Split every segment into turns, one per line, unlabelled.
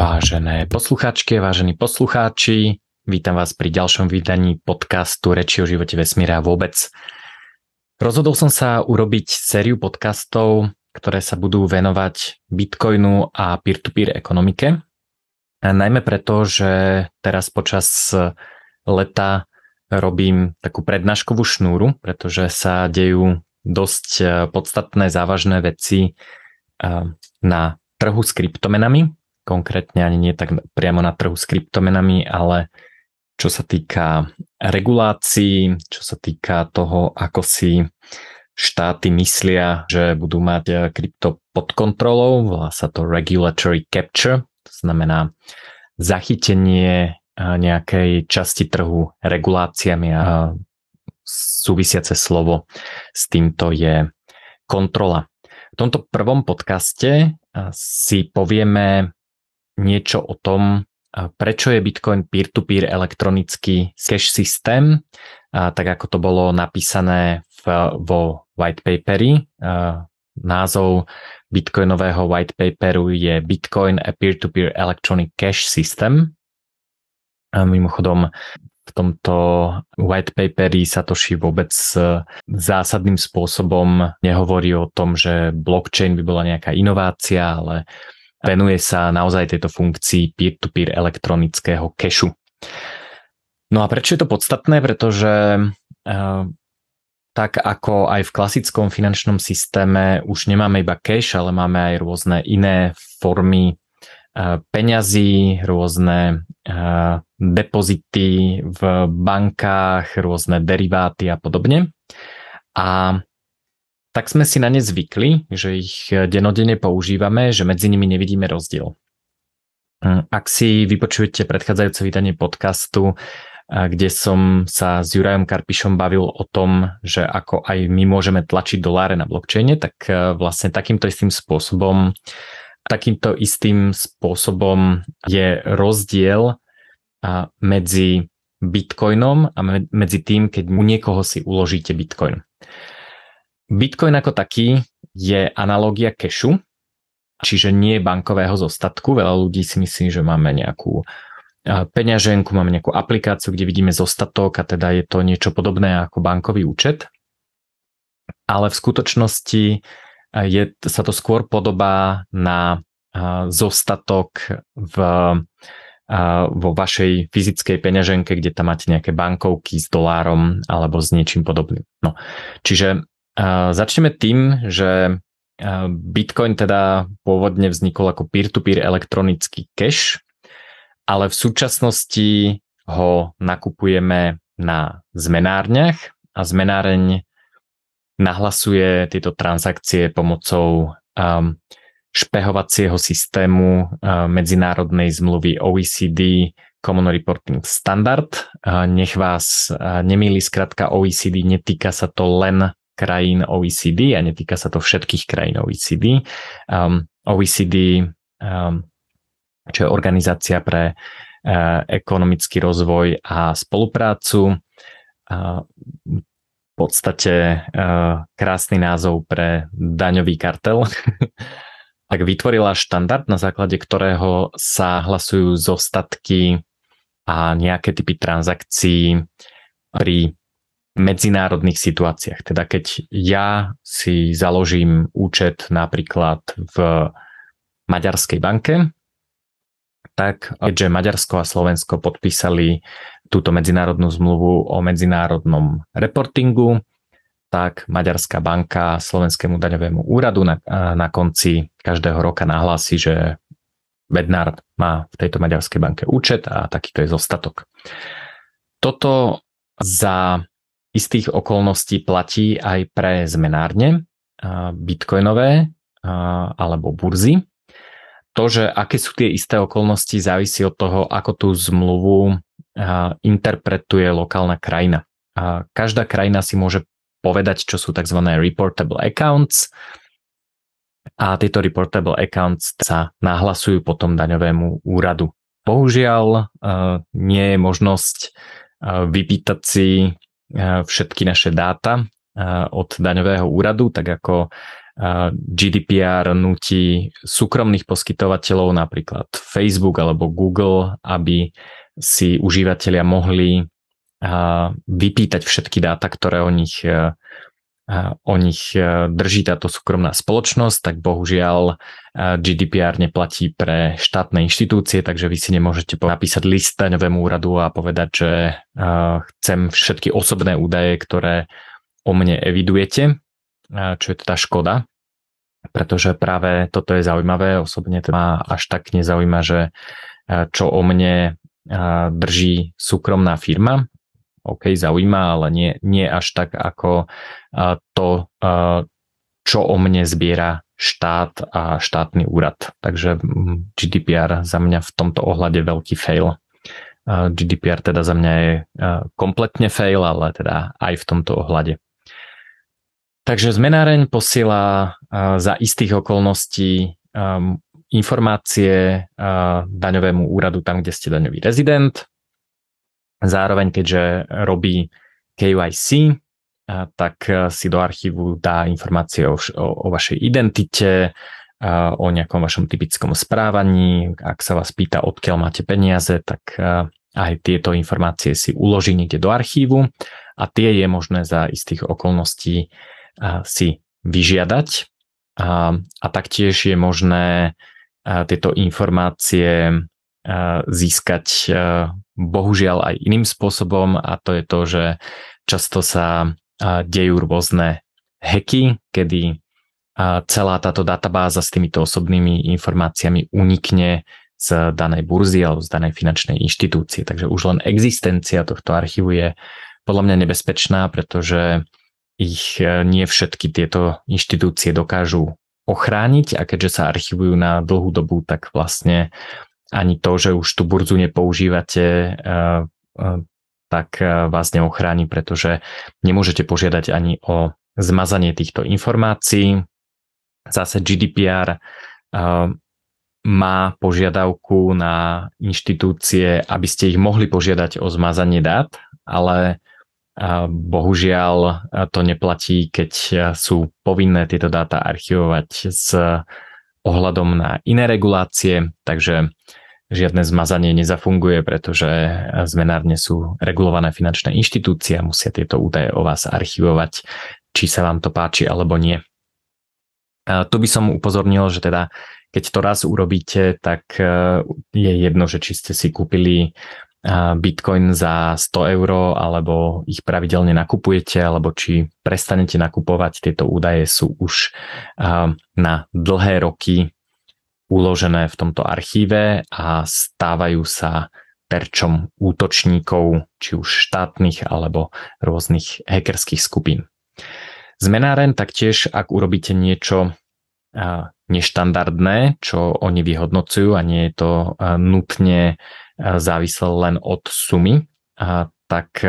Vážené poslucháčky, vážení poslucháči, vítam vás pri ďalšom vydaní podcastu Reči o živote vesmíra vôbec. Rozhodol som sa urobiť sériu podcastov, ktoré sa budú venovať Bitcoinu a peer-to-peer ekonomike. A najmä preto, že teraz počas leta robím takú prednáškovú šnúru, pretože sa dejú dosť podstatné závažné veci na trhu s kryptomenami, konkrétne ani nie tak priamo na trhu s kryptomenami, ale čo sa týka regulácií, čo sa týka toho, ako si štáty myslia, že budú mať eh, krypto pod kontrolou, volá sa to regulatory capture, to znamená zachytenie eh, nejakej časti trhu reguláciami a súvisiace slovo s týmto je kontrola. V tomto prvom podcaste eh, si povieme niečo o tom, prečo je Bitcoin peer-to-peer elektronický cash systém, tak ako to bolo napísané v, vo white paperi. Názov bitcoinového white paperu je Bitcoin a peer-to-peer electronic cash system. A mimochodom, v tomto white paperi Satoshi vôbec zásadným spôsobom nehovorí o tom, že blockchain by bola nejaká inovácia, ale venuje sa naozaj tejto funkcii peer-to-peer elektronického kešu. No a prečo je to podstatné? Pretože uh, tak ako aj v klasickom finančnom systéme už nemáme iba cash, ale máme aj rôzne iné formy uh, peňazí, rôzne uh, depozity v bankách, rôzne deriváty a podobne. A tak sme si na ne zvykli, že ich denodene používame, že medzi nimi nevidíme rozdiel. Hm, ak si vypočujete predchádzajúce vydanie podcastu, kde som sa s Jurajom Karpišom bavil o tom, že ako aj my môžeme tlačiť doláre na blockchaine, tak e, vlastne takýmto istým spôsobom takýmto istým spôsobom je rozdiel medzi bitcoinom a medzi tým, keď u niekoho si uložíte bitcoin. Bitcoin ako taký je analogia cashu, čiže nie bankového zostatku. Veľa ľudí si myslí, že máme nejakú peňaženku, máme nejakú aplikáciu, kde vidíme zostatok a teda je to niečo podobné ako bankový účet. Ale v skutočnosti je, sa to skôr podobá na zostatok v, vo vašej fyzickej peňaženke, kde tam máte nejaké bankovky s dolárom alebo s niečím podobným. No, čiže Začneme tým, že Bitcoin teda pôvodne vznikol ako peer-to-peer elektronický cash, ale v súčasnosti ho nakupujeme na zmenárniach a zmenáreň nahlasuje tieto transakcie pomocou um, špehovacieho systému uh, medzinárodnej zmluvy OECD Common Reporting Standard. Uh, nech vás uh, nemýli, skratka OECD netýka sa to len krajín OECD a netýka sa to všetkých krajín OECD. Um, OECD, um, čo je organizácia pre uh, ekonomický rozvoj a spoluprácu, uh, v podstate uh, krásny názov pre daňový kartel, tak vytvorila štandard, na základe ktorého sa hlasujú zostatky a nejaké typy transakcií pri medzinárodných situáciách. Teda keď ja si založím účet napríklad v Maďarskej banke, tak keďže Maďarsko a Slovensko podpísali túto medzinárodnú zmluvu o medzinárodnom reportingu, tak Maďarská banka Slovenskému daňovému úradu na, na konci každého roka nahlási, že Bednár má v tejto Maďarskej banke účet a takýto je zostatok. Toto za istých okolností platí aj pre zmenárne bitcoinové alebo burzy. To, že aké sú tie isté okolnosti, závisí od toho, ako tú zmluvu interpretuje lokálna krajina. Každá krajina si môže povedať, čo sú tzv. reportable accounts a tieto reportable accounts sa nahlasujú potom daňovému úradu. Bohužiaľ nie je možnosť vypýtať si všetky naše dáta od daňového úradu, tak ako GDPR nutí súkromných poskytovateľov, napríklad Facebook alebo Google, aby si užívateľia mohli vypýtať všetky dáta, ktoré o nich o nich e, drží táto súkromná spoločnosť, tak bohužiaľ e, GDPR neplatí pre štátne inštitúcie, takže vy si nemôžete napísať list daňovému úradu a povedať, že e, chcem všetky osobné údaje, ktoré o mne evidujete, čo je teda škoda, pretože práve toto je zaujímavé, osobne to ma až tak nezaujíma, že čo o mne drží súkromná firma, OK, zaujíma, ale nie, nie až tak ako to, čo o mne zbiera štát a štátny úrad. Takže GDPR za mňa v tomto ohľade veľký fail. GDPR teda za mňa je kompletne fail, ale teda aj v tomto ohľade. Takže zmenáreň posiela za istých okolností informácie daňovému úradu tam, kde ste daňový rezident, Zároveň, keďže robí KYC, tak e, si do archívu dá informácie o, o, vašej identite, o nejakom vašom typickom správaní. Ak sa vás pýta, odkiaľ máte peniaze, tak e, aj tieto informácie si uloží niekde do archívu a tie je možné za istých okolností e, si vyžiadať. A, a taktiež je možné tieto informácie získať bohužiaľ aj iným spôsobom a to je to, že často sa dejú rôzne hacky, kedy celá táto databáza s týmito osobnými informáciami unikne z danej burzy alebo z danej finančnej inštitúcie. Takže už len existencia tohto archívu je podľa mňa nebezpečná, pretože ich e, nie všetky tieto inštitúcie dokážu ochrániť a keďže sa archivujú na dlhú dobu, tak vlastne ani to, že už tú burzu nepoužívate, eh, eh, tak eh, vás neochráni, pretože nemôžete požiadať ani o zmazanie týchto informácií. Zase GDPR má požiadavku na inštitúcie, aby ste ich mohli požiadať o zmazanie dát, ale bohužiaľ to neplatí, keď sú povinné tieto dáta archivovať s ohľadom na iné regulácie, takže žiadne zmazanie nezafunguje, pretože zmenárne sú regulované finančné inštitúcie a musia tieto údaje o vás archivovať, či sa vám to páči alebo nie. A tu by som upozornil, že teda keď to raz urobíte, tak e, je jedno, že či ste si kúpili Bitcoin za 100 eur alebo ich pravidelne nakupujete alebo či prestanete nakupovať, tieto údaje sú už na dlhé roky uložené v tomto archíve a stávajú sa terčom útočníkov, či už štátnych alebo rôznych hackerských skupín. Zmenáren taktiež, ak urobíte niečo neštandardné, čo oni vyhodnocujú a nie je to nutne závislé len od sumy, tak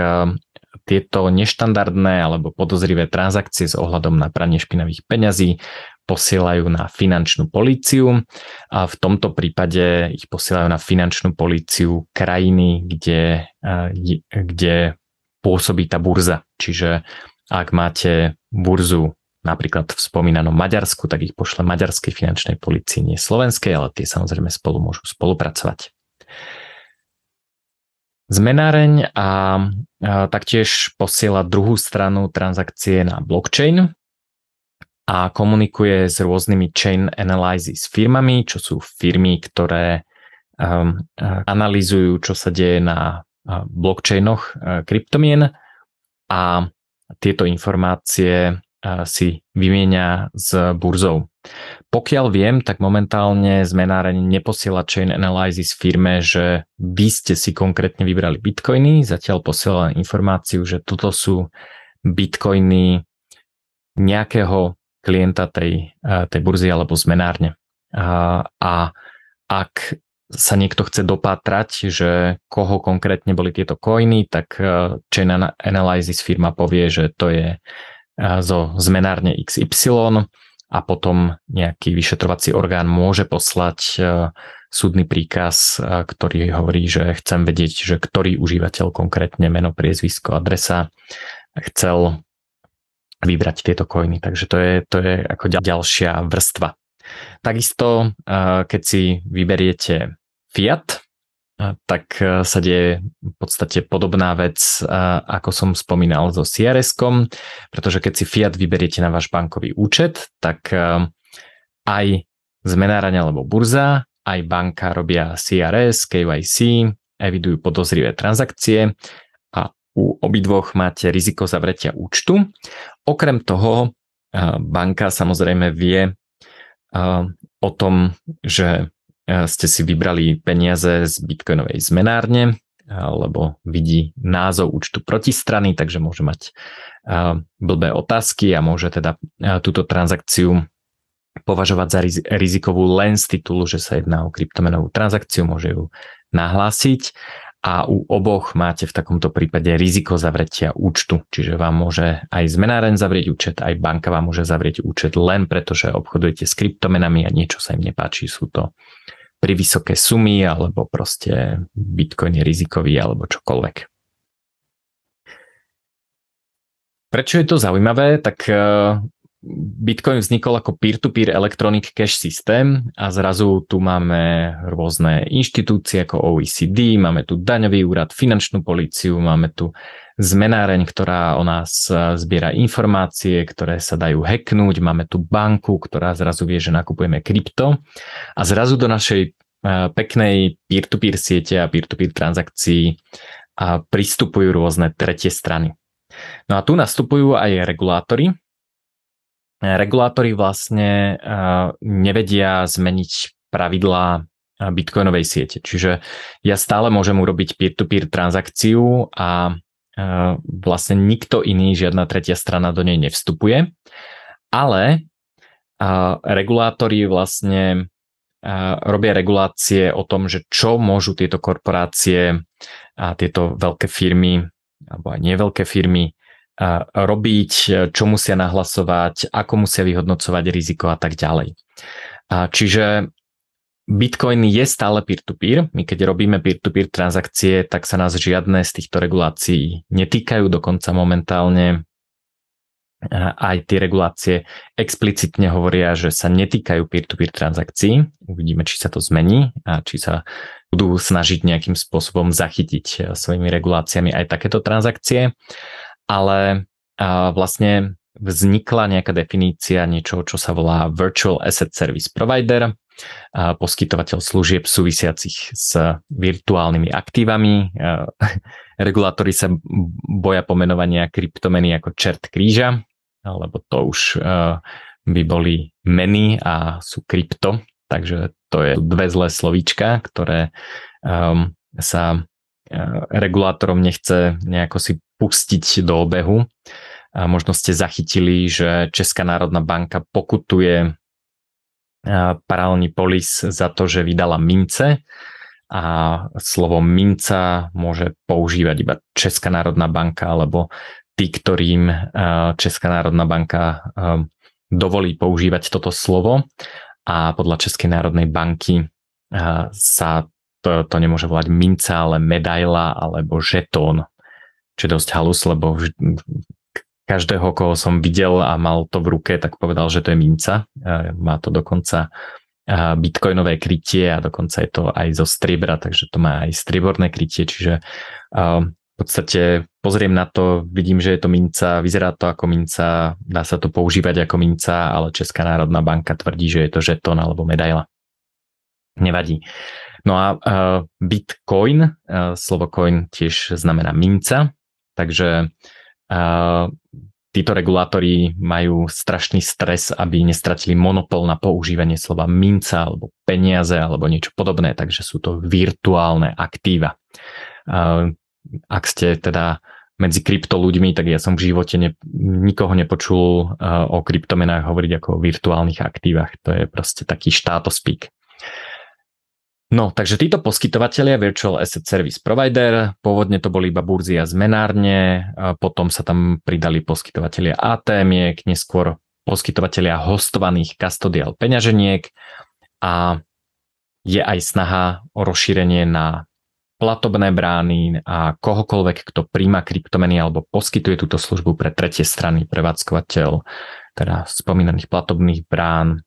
tieto neštandardné alebo podozrivé transakcie s ohľadom na pranie špinavých peňazí posielajú na finančnú políciu a v tomto prípade ich posielajú na finančnú políciu krajiny, kde, kde pôsobí tá burza. Čiže ak máte burzu napríklad v spomínanom Maďarsku, tak ich pošle maďarskej finančnej policii, nie slovenskej, ale tie samozrejme spolu môžu spolupracovať. Zmenáreň a, a taktiež posiela druhú stranu transakcie na blockchain, a komunikuje s rôznymi chain analysis firmami, čo sú firmy, ktoré um, uh, analýzujú, čo sa deje na uh, blockchainoch uh, kryptomien a tieto informácie si vymieňa s burzou. Pokiaľ viem, tak momentálne zmenáreň neposiela chain analysis firme, že vy ste si konkrétne vybrali bitcoiny, zatiaľ posiela informáciu, že toto sú bitcoiny nejakého klienta tej, tej burzy alebo zmenárne. A, a ak sa niekto chce dopátrať, že koho konkrétne boli tieto coiny, tak Chain Analysis firma povie, že to je zo zmenárne XY a potom nejaký vyšetrovací orgán môže poslať súdny príkaz, ktorý hovorí, že chcem vedieť, že ktorý užívateľ konkrétne meno, priezvisko, adresa chcel vybrať tieto coiny. Takže to je, to je ako ďalšia vrstva. Takisto, keď si vyberiete fiat, tak sa deje v podstate podobná vec, ako som spomínal so CRS-kom, pretože keď si fiat vyberiete na váš bankový účet, tak aj zmenáraň alebo burza, aj banka robia CRS, KYC, evidujú podozrivé transakcie u obidvoch máte riziko zavretia účtu. Okrem toho banka samozrejme vie o tom, že ste si vybrali peniaze z bitcoinovej zmenárne, lebo vidí názov účtu protistrany, takže môže mať blbé otázky a môže teda túto transakciu považovať za rizikovú len z titulu, že sa jedná o kryptomenovú transakciu, môže ju nahlásiť a u oboch máte v takomto prípade riziko zavretia účtu. Čiže vám môže aj zmenáren zavrieť účet, aj banka vám môže zavrieť účet len preto, že obchodujete s kryptomenami a niečo sa im nepáči. Sú to pri vysoké sumy alebo proste Bitcoin je rizikový alebo čokoľvek. Prečo je to zaujímavé? Tak Bitcoin vznikol ako peer-to-peer electronic cash systém a zrazu tu máme rôzne inštitúcie ako OECD, máme tu daňový úrad, finančnú políciu, máme tu zmenáreň, ktorá o nás zbiera informácie, ktoré sa dajú hacknúť, máme tu banku, ktorá zrazu vie, že nakupujeme krypto a zrazu do našej peknej peer-to-peer siete a peer-to-peer transakcií pristupujú rôzne tretie strany. No a tu nastupujú aj regulátory, regulátori vlastne nevedia zmeniť pravidlá bitcoinovej siete. Čiže ja stále môžem urobiť peer-to-peer transakciu a vlastne nikto iný, žiadna tretia strana do nej nevstupuje. Ale regulátori vlastne robia regulácie o tom, že čo môžu tieto korporácie a tieto veľké firmy alebo aj nie veľké firmy robiť, čo musia nahlasovať, ako musia vyhodnocovať riziko a tak ďalej. Čiže Bitcoin je stále peer-to-peer. My keď robíme peer-to-peer transakcie, tak sa nás žiadne z týchto regulácií netýkajú, dokonca momentálne aj tie regulácie explicitne hovoria, že sa netýkajú peer-to-peer transakcií. Uvidíme, či sa to zmení a či sa budú snažiť nejakým spôsobom zachytiť svojimi reguláciami aj takéto transakcie ale vlastne vznikla nejaká definícia niečo, čo sa volá Virtual Asset Service Provider, poskytovateľ služieb súvisiacich s virtuálnymi aktívami. Regulátori sa boja pomenovania kryptomeny ako čert kríža, lebo to už by boli meny a sú krypto, takže to je dve zlé slovíčka, ktoré sa regulátorom nechce nejako si pustiť do obehu. A možno ste zachytili, že Česká národná banka pokutuje paralelný polis za to, že vydala mince. A slovo minca môže používať iba Česká národná banka alebo tí, ktorým Česká národná banka dovolí používať toto slovo. A podľa Českej národnej banky sa to, to nemôže volať minca, ale medaila alebo žetón čo je dosť halus, lebo každého, koho som videl a mal to v ruke, tak povedal, že to je minca. Má to dokonca bitcoinové krytie a dokonca je to aj zo striebra, takže to má aj strieborné krytie, čiže v podstate pozriem na to, vidím, že je to minca, vyzerá to ako minca, dá sa to používať ako minca, ale Česká národná banka tvrdí, že je to žetón alebo medaila. Nevadí. No a Bitcoin, slovo coin tiež znamená minca, Takže uh, títo regulátori majú strašný stres, aby nestratili monopol na používanie slova minca alebo peniaze alebo niečo podobné, takže sú to virtuálne aktíva. Uh, ak ste teda medzi krypto ľuďmi, tak ja som v živote ne, nikoho nepočul uh, o kryptomenách hovoriť ako o virtuálnych aktívach. To je proste taký štátospík. No, takže títo poskytovateľia Virtual Asset Service Provider, pôvodne to boli iba burzy a zmenárne, a potom sa tam pridali poskytovateľia atm neskôr poskytovateľia hostovaných custodial peňaženiek a je aj snaha o rozšírenie na platobné brány a kohokoľvek, kto príjma kryptomeny alebo poskytuje túto službu pre tretie strany, prevádzkovateľ, teda spomínaných platobných brán,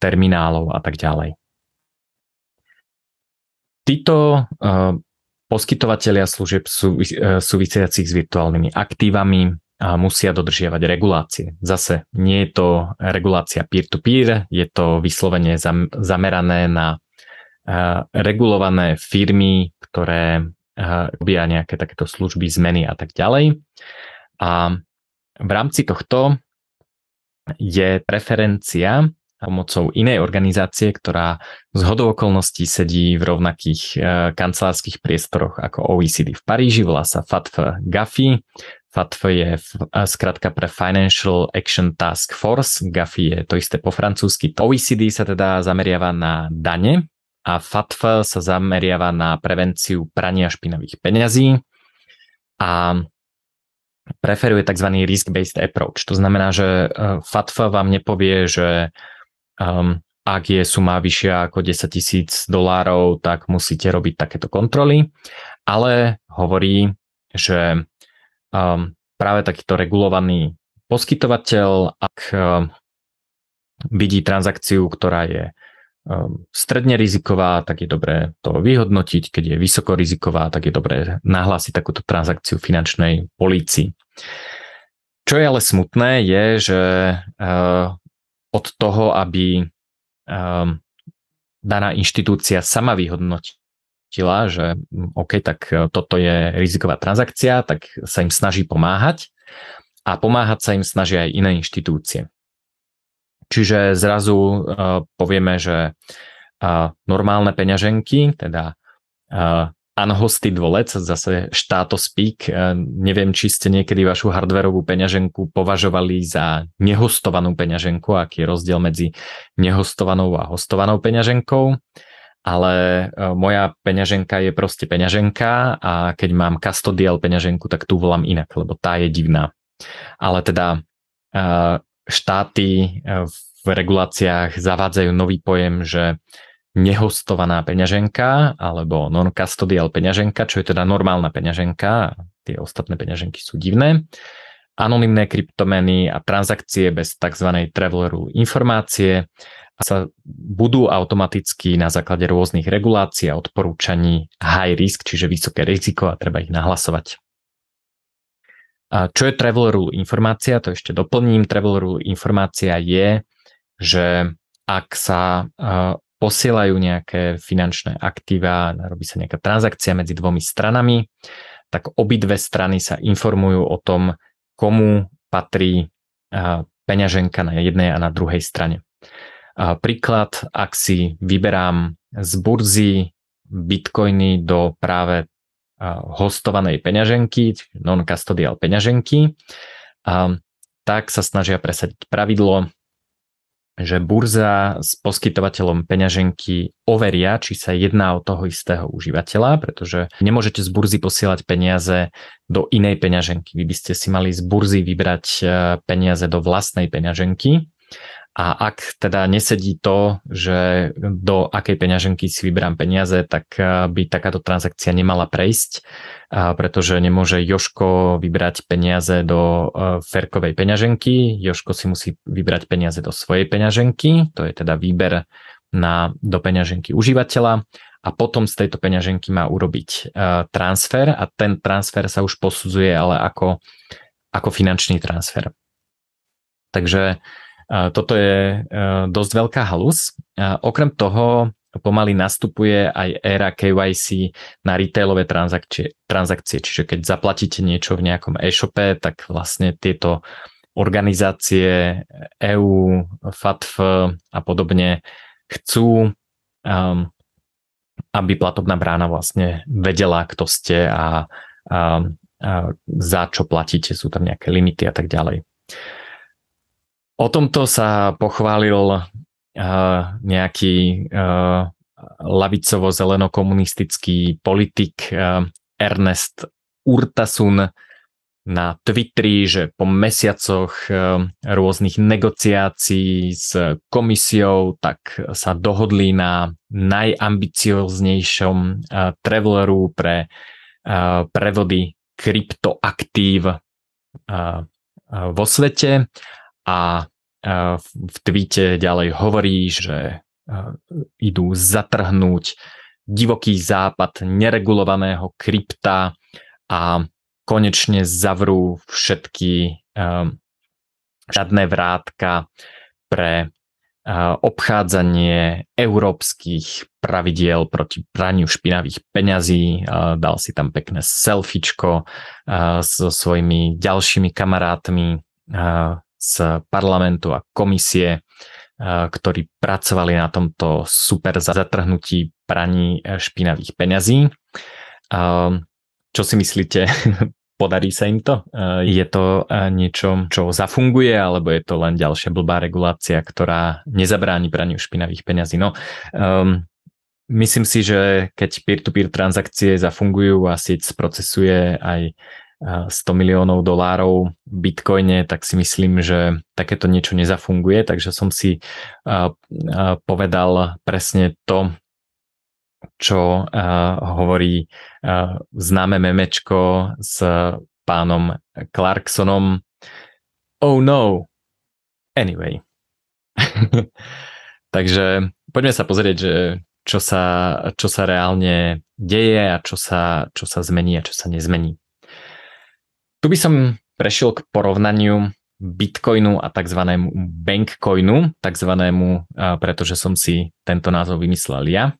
terminálov a tak ďalej. Títo uh, poskytovateľia služieb uh, súvisiacich s virtuálnymi aktívami a musia dodržiavať regulácie. Zase nie je to regulácia peer-to-peer, je to vyslovene zam, zamerané na uh, regulované firmy, ktoré robia nejaké takéto služby, zmeny a tak ďalej. A v rámci tohto je preferencia pomocou inej organizácie, ktorá z hodou okolností sedí v rovnakých e, kancelárskych priestoroch ako OECD v Paríži, volá sa FATF GAFI. FATF je v, e, skratka pre Financial Action Task Force, GAFI je to isté po francúzsky. OECD sa teda zameriava na dane a FATF sa zameriava na prevenciu prania špinavých peňazí a preferuje tzv. risk-based approach. To znamená, že e, FATF vám nepovie, že um, ak je suma vyššia ako 10 tisíc dolárov, tak musíte robiť takéto kontroly, ale hovorí, že um, práve takýto regulovaný poskytovateľ, ak um, vidí transakciu, ktorá je um, stredne riziková, tak je dobré to vyhodnotiť. Keď je vysoko riziková, tak je dobré nahlásiť takúto transakciu finančnej polícii. Čo je ale smutné, je, že uh, od toho, aby um, daná inštitúcia sama vyhodnotila, že hm, OK, tak e, toto je riziková transakcia, tak sa im snaží pomáhať a pomáhať sa im snažia aj iné inštitúcie. Čiže zrazu uh, povieme, že uh, normálne peňaženky, teda uh, unhosted wallet, zase štáto speak. E, neviem, či ste niekedy vašu hardverovú peňaženku považovali za nehostovanú peňaženku, aký je rozdiel medzi nehostovanou a hostovanou peňaženkou. Ale e, moja peňaženka je proste peňaženka a keď mám custodial peňaženku, tak tu volám inak, lebo tá je divná. Ale teda e, štáty v reguláciách zavádzajú nový pojem, že nehostovaná peňaženka alebo non-custodial peňaženka, čo je teda normálna peňaženka, tie ostatné peňaženky sú divné, anonymné kryptomeny a transakcie bez tzv. travel rule informácie sa budú automaticky na základe rôznych regulácií a odporúčaní high risk, čiže vysoké riziko a treba ich nahlasovať. A čo je travel rule informácia? To ešte doplním. Travel rule informácia je, že ak sa posielajú nejaké finančné aktíva, robí sa nejaká transakcia medzi dvomi stranami, tak obidve strany sa informujú o tom, komu patrí peňaženka na jednej a na druhej strane. Príklad, ak si vyberám z burzy bitcoiny do práve hostovanej peňaženky, non-custodial peňaženky, tak sa snažia presadiť pravidlo, že burza s poskytovateľom peňaženky overia, či sa jedná o toho istého užívateľa, pretože nemôžete z burzy posielať peniaze do inej peňaženky. Vy by ste si mali z burzy vybrať e, peniaze do vlastnej peňaženky a ak teda nesedí to, že do akej peňaženky si vyberám peniaze, tak eh, by takáto transakcia nemala prejsť, pretože nemôže Joško vybrať peniaze do eh, Ferkovej peňaženky. Joško si musí vybrať peniaze do svojej peňaženky, to je teda výber na, do peňaženky užívateľa a potom z tejto peňaženky má urobiť eh, transfer a ten transfer sa už posudzuje ale ako, ako finančný transfer. Takže toto je e, dosť veľká halus. Okrem toho pomaly nastupuje aj éra KYC na retailové transakcie, transakcie. Čiže keď zaplatíte niečo v nejakom e-shope, tak vlastne tieto organizácie EU, FATF a podobne chcú, um, aby platobná brána vlastne vedela, kto ste a, a, a za čo platíte, sú tam nejaké limity a tak ďalej. O tomto sa pochválil uh, nejaký uh, lavicovo-zeleno-komunistický politik uh, Ernest Urtasun na Twitteri, že po mesiacoch rôznych negociácií s komisiou, tak sa dohodli na najambicioznejšom traveleru pre prevody kryptoaktív vo svete a v tweete ďalej hovorí, že idú zatrhnúť divoký západ neregulovaného krypta a konečne zavrú všetky žiadne vrátka pre obchádzanie európskych pravidiel proti praniu špinavých peňazí. Dal si tam pekné selfiečko so svojimi ďalšími kamarátmi z parlamentu a komisie, ktorí pracovali na tomto super zatrhnutí praní e, špinavých peňazí. Čo si myslíte, podarí sa im to? Eh, je to eh, niečo, čo zafunguje, alebo je to len ďalšia blbá regulácia, ktorá nezabráni praniu špinavých peňazí? No, um, myslím si, že keď peer-to-peer transakcie zafungujú a sieť sprocesuje aj 100 eh, miliónov dolárov v bitcoine, tak si myslím, že takéto niečo nezafunguje, takže som si povedal presne to, čo hovorí známe memečko s pánom Clarksonom. Oh no. Anyway. Takže poďme sa pozrieť, že čo sa, čo sa reálne deje a čo sa, čo sa zmení a čo sa nezmení. Tu by som prešiel k porovnaniu Bitcoinu a tzv. Bankcoinu, tzv. pretože som si tento názov vymyslel ja.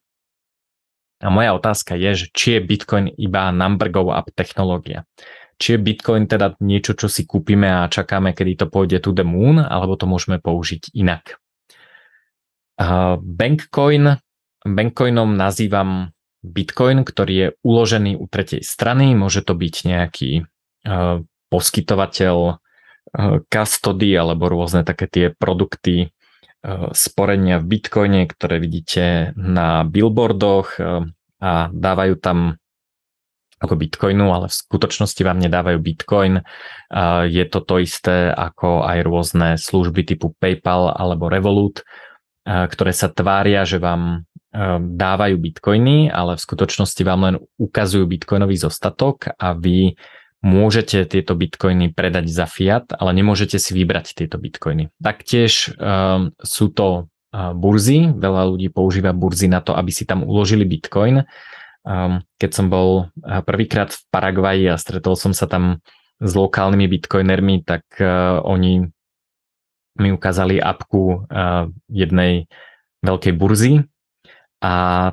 A moja otázka je, že či je Bitcoin iba number go up technológia. Či je Bitcoin teda niečo, čo si kúpime a čakáme, kedy to pôjde to the moon, alebo to môžeme použiť inak. Uh, Bankcoin, Bankcoinom nazývam Bitcoin, ktorý je uložený u tretej strany. Môže to byť nejaký poskytovateľ custody alebo rôzne také tie produkty sporenia v Bitcoine, ktoré vidíte na billboardoch a dávajú tam ako Bitcoinu, ale v skutočnosti vám nedávajú Bitcoin. Je to to isté ako aj rôzne služby typu PayPal alebo Revolut, ktoré sa tvária, že vám dávajú Bitcoiny, ale v skutočnosti vám len ukazujú Bitcoinový zostatok a vy môžete tieto bitcoiny predať za fiat, ale nemôžete si vybrať tieto bitcoiny. Taktiež um, sú to uh, burzy, veľa ľudí používa burzy na to, aby si tam uložili bitcoin. Um, keď som bol uh, prvýkrát v Paraguaji a stretol som sa tam s lokálnymi bitcoinermi, tak uh, oni mi ukázali apku uh, jednej veľkej burzy a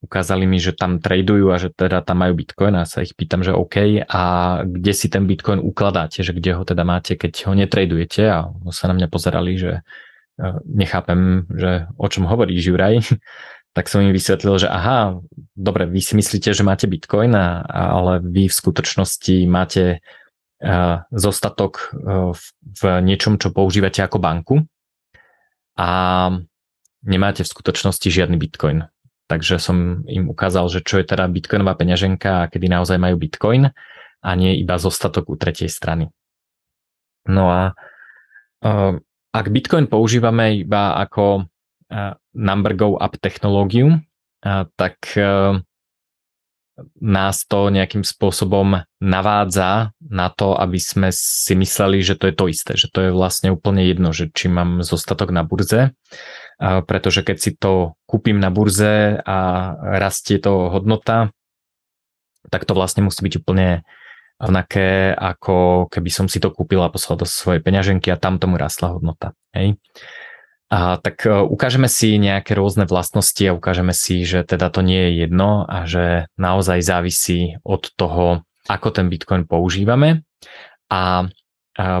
ukázali mi, že tam tradujú a že teda tam majú bitcoin a sa ich pýtam, že OK a kde si ten bitcoin ukladáte, že kde ho teda máte, keď ho netradujete a sa na mňa pozerali, že e, nechápem, že o čom hovorí Juraj, tak som im vysvetlil, že aha, dobre, vy si myslíte, že máte bitcoin, ale vy v skutočnosti máte uh, zostatok uh, v, v niečom, čo používate ako banku a nemáte v skutočnosti žiadny bitcoin. Takže som im ukázal, že čo je teda bitcoinová peňaženka a kedy naozaj majú bitcoin a nie iba zostatok u tretej strany. No a uh, ak bitcoin používame iba ako uh, number go up technológiu, uh, tak uh, nás to nejakým spôsobom navádza na to, aby sme si mysleli, že to je to isté, že to je vlastne úplne jedno, že či mám zostatok na burze pretože keď si to kúpim na burze a rastie to hodnota, tak to vlastne musí byť úplne rovnaké, ako keby som si to kúpil a poslal do svojej peňaženky a tam tomu rastla hodnota. Hej. A tak e, ukážeme si nejaké rôzne vlastnosti a ukážeme si, že teda to nie je jedno a že naozaj závisí od toho, ako ten Bitcoin používame. A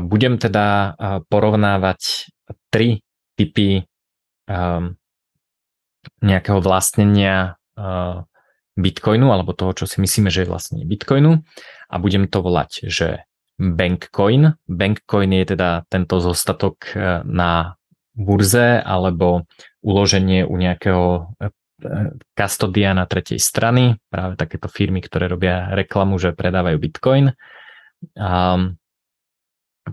budem teda porovnávať tri typy um, nejakého vlastnenia uh, Bitcoinu alebo toho, čo si myslíme, že je vlastne Bitcoinu. A budem to volať, že Bankcoin. Bankcoin je teda tento zostatok uh, na burze alebo uloženie u nejakého kastodia uh, na tretej strany, práve takéto firmy, ktoré robia reklamu, že predávajú Bitcoin. Um,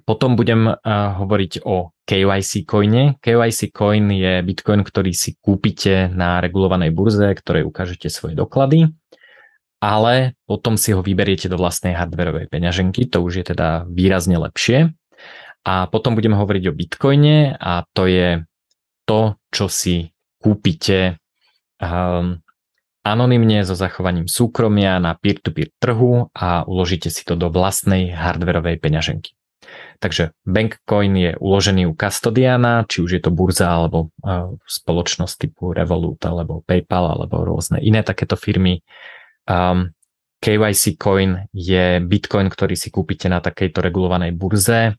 potom budem uh, hovoriť o KYC coine. KYC coin je bitcoin, ktorý si kúpite na regulovanej burze, ktorej ukážete svoje doklady, ale potom si ho vyberiete do vlastnej hardwareovej peňaženky, to už je teda výrazne lepšie. A potom budeme hovoriť o bitcoine a to je to, čo si kúpite um, anonymne so zachovaním súkromia na peer-to-peer trhu a uložíte si to do vlastnej hardwareovej peňaženky. Takže Bankcoin je uložený u custodiana, či už je to burza alebo spoločnosť typu Revolut alebo PayPal alebo rôzne iné takéto firmy. Um, KYC coin je bitcoin, ktorý si kúpite na takejto regulovanej burze,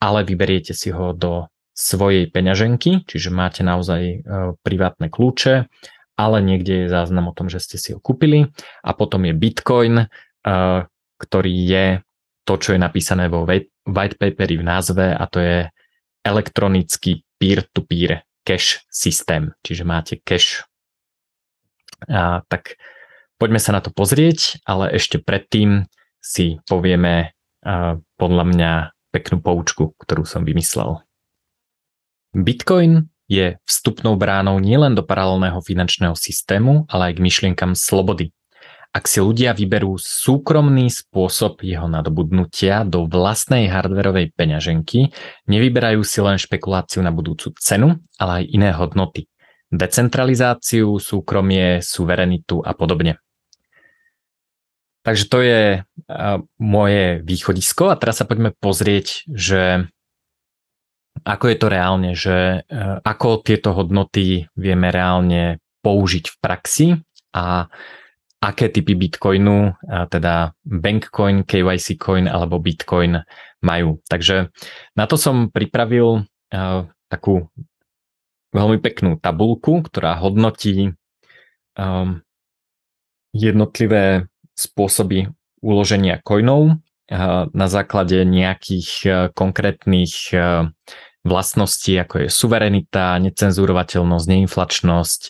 ale vyberiete si ho do svojej peňaženky, čiže máte naozaj uh, privátne kľúče ale niekde je záznam o tom, že ste si ho kúpili a potom je Bitcoin, uh, ktorý je to, čo je napísané vo white paperi v názve a to je elektronický peer-to-peer cash systém, čiže máte cash. A, tak poďme sa na to pozrieť, ale ešte predtým si povieme a, podľa mňa peknú poučku, ktorú som vymyslel. Bitcoin je vstupnou bránou nielen do paralelného finančného systému, ale aj k myšlienkam slobody. Ak si ľudia vyberú súkromný spôsob jeho nadobudnutia do vlastnej hardverovej peňaženky, nevyberajú si len špekuláciu na budúcu cenu, ale aj iné hodnoty. Decentralizáciu, súkromie, suverenitu a podobne. Takže to je moje východisko a teraz sa poďme pozrieť, že ako je to reálne, že e, ako tieto hodnoty vieme reálne použiť v praxi a aké typy Bitcoinu, teda Bankcoin, KYC coin alebo Bitcoin majú. Takže na to som pripravil e, takú veľmi peknú tabulku, ktorá hodnotí um, jednotlivé spôsoby uloženia coinov na základe nejakých konkrétnych vlastnosti, ako je suverenita, necenzurovateľnosť, neinflačnosť,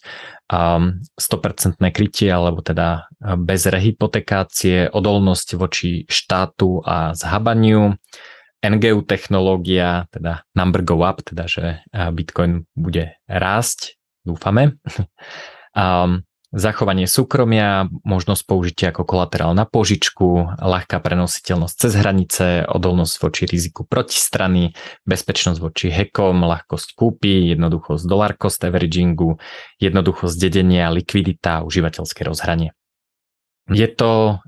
100% krytie alebo teda bez rehypotekácie, odolnosť voči štátu a zhabaniu, NGU technológia, teda number go up, teda že Bitcoin bude rásť, dúfame. Um, zachovanie súkromia, možnosť použitia ako kolaterál na požičku, ľahká prenositeľnosť cez hranice, odolnosť voči riziku protistrany, bezpečnosť voči hekom, ľahkosť kúpy, jednoduchosť dollar cost averagingu, jednoduchosť dedenia, likvidita užívateľské rozhranie. Je to,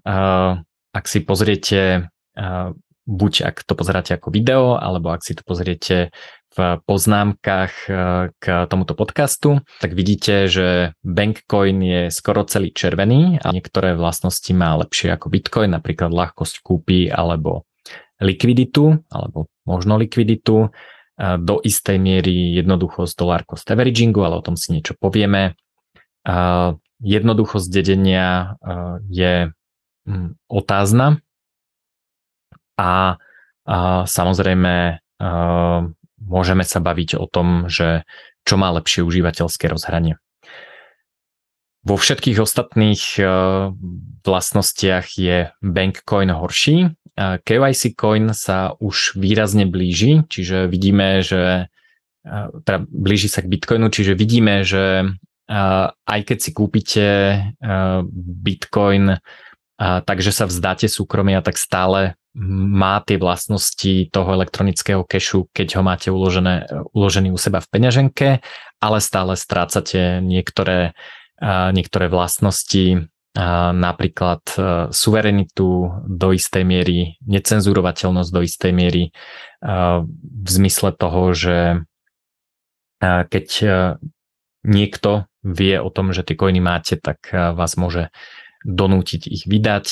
ak si pozriete, buď ak to pozeráte ako video, alebo ak si to pozriete v poznámkach e, k tomuto podcastu, tak vidíte, že Bankcoin je skoro celý červený a niektoré vlastnosti má lepšie ako Bitcoin, napríklad ľahkosť kúpy alebo likviditu, alebo možno likviditu, e, do istej miery jednoduchosť dollar cost averagingu, ale o tom si niečo povieme. E, jednoduchosť dedenia je mm, otázna a samozrejme môžeme sa baviť o tom, že čo má lepšie užívateľské rozhranie. Vo všetkých ostatných eh, vlastnostiach je Bankcoin horší. KYC Coin sa už výrazne blíži, čiže vidíme, že eh, teda blíži sa k Bitcoinu, čiže vidíme, že eh, aj keď si kúpite Bitcoin, takže sa vzdáte súkromia, tak stále má tie vlastnosti toho elektronického kešu, keď ho máte uložené, uložený u seba v peňaženke, ale stále strácate niektoré, niektoré vlastnosti, napríklad suverenitu do istej miery, necenzurovateľnosť do istej miery v zmysle toho, že keď niekto vie o tom, že tie koiny máte, tak vás môže donútiť ich vydať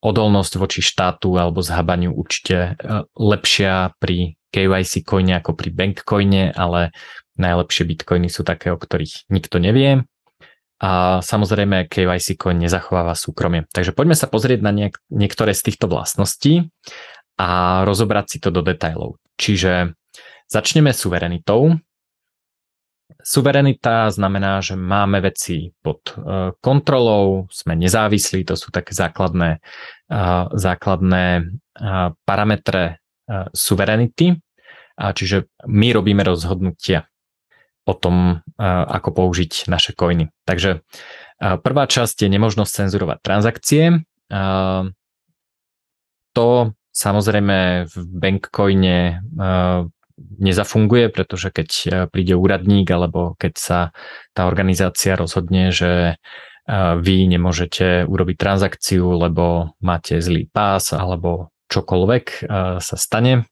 odolnosť voči štátu alebo zhabaniu určite e, lepšia pri KYC coine ako pri bank coine, ale najlepšie bitcoiny sú také, o ktorých nikto nevie. A samozrejme KYC coin nezachováva súkromie. Takže poďme sa pozrieť na niek- niektoré z týchto vlastností a rozobrať si to do detajlov. Čiže začneme suverenitou. Suverenita znamená, že máme veci pod e, kontrolou, sme nezávislí, to sú také základné, základné parametre suverenity, čiže my robíme rozhodnutia o tom, ako použiť naše coiny. Takže prvá časť je nemožnosť cenzurovať transakcie. To samozrejme v Bankcoine nezafunguje, pretože keď e, príde úradník alebo keď sa tá organizácia rozhodne, že e, vy nemôžete urobiť transakciu, lebo máte zlý pás alebo čokoľvek e, sa stane,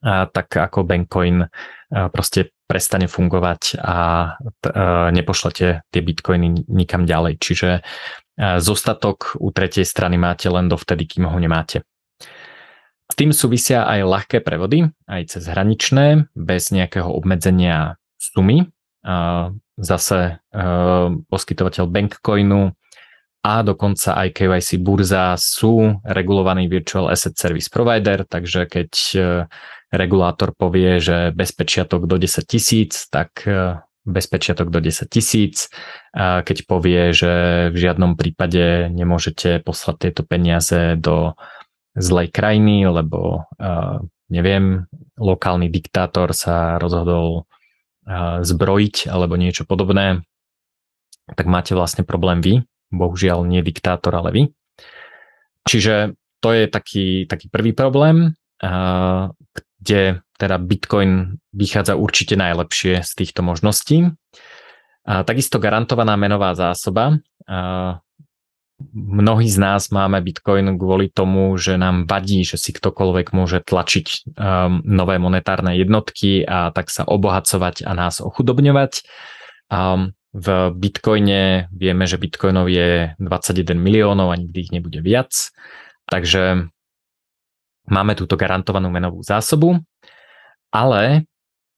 tak ako Bankcoin proste prestane fungovať a nepošlete tie bitcoiny nikam ďalej. Čiže zostatok u tretej strany máte len dovtedy, kým ho nemáte. S tým súvisia aj ľahké prevody, aj cez hraničné, bez nejakého obmedzenia sumy. Zase e, poskytovateľ Bankcoinu a dokonca aj KYC burza sú regulovaný Virtual Asset Service Provider, takže keď e, regulátor povie, že bezpečiatok do 10 tisíc, tak e, bezpečiatok do 10 tisíc. Keď povie, že v žiadnom prípade nemôžete poslať tieto peniaze do zlej krajiny, lebo uh, neviem, lokálny diktátor sa rozhodol uh, zbrojiť alebo niečo podobné, tak máte vlastne problém vy. Bohužiaľ nie diktátor, ale vy. Čiže to je taký, taký prvý problém, uh, kde teda Bitcoin vychádza určite najlepšie z týchto možností. A takisto garantovaná menová zásoba mnohí z nás máme Bitcoin kvôli tomu, že nám vadí, že si ktokoľvek môže tlačiť um, nové monetárne jednotky a tak sa obohacovať a nás ochudobňovať. Um, v Bitcoine vieme, že Bitcoinov je 21 miliónov a nikdy ich nebude viac. Takže máme túto garantovanú menovú zásobu, ale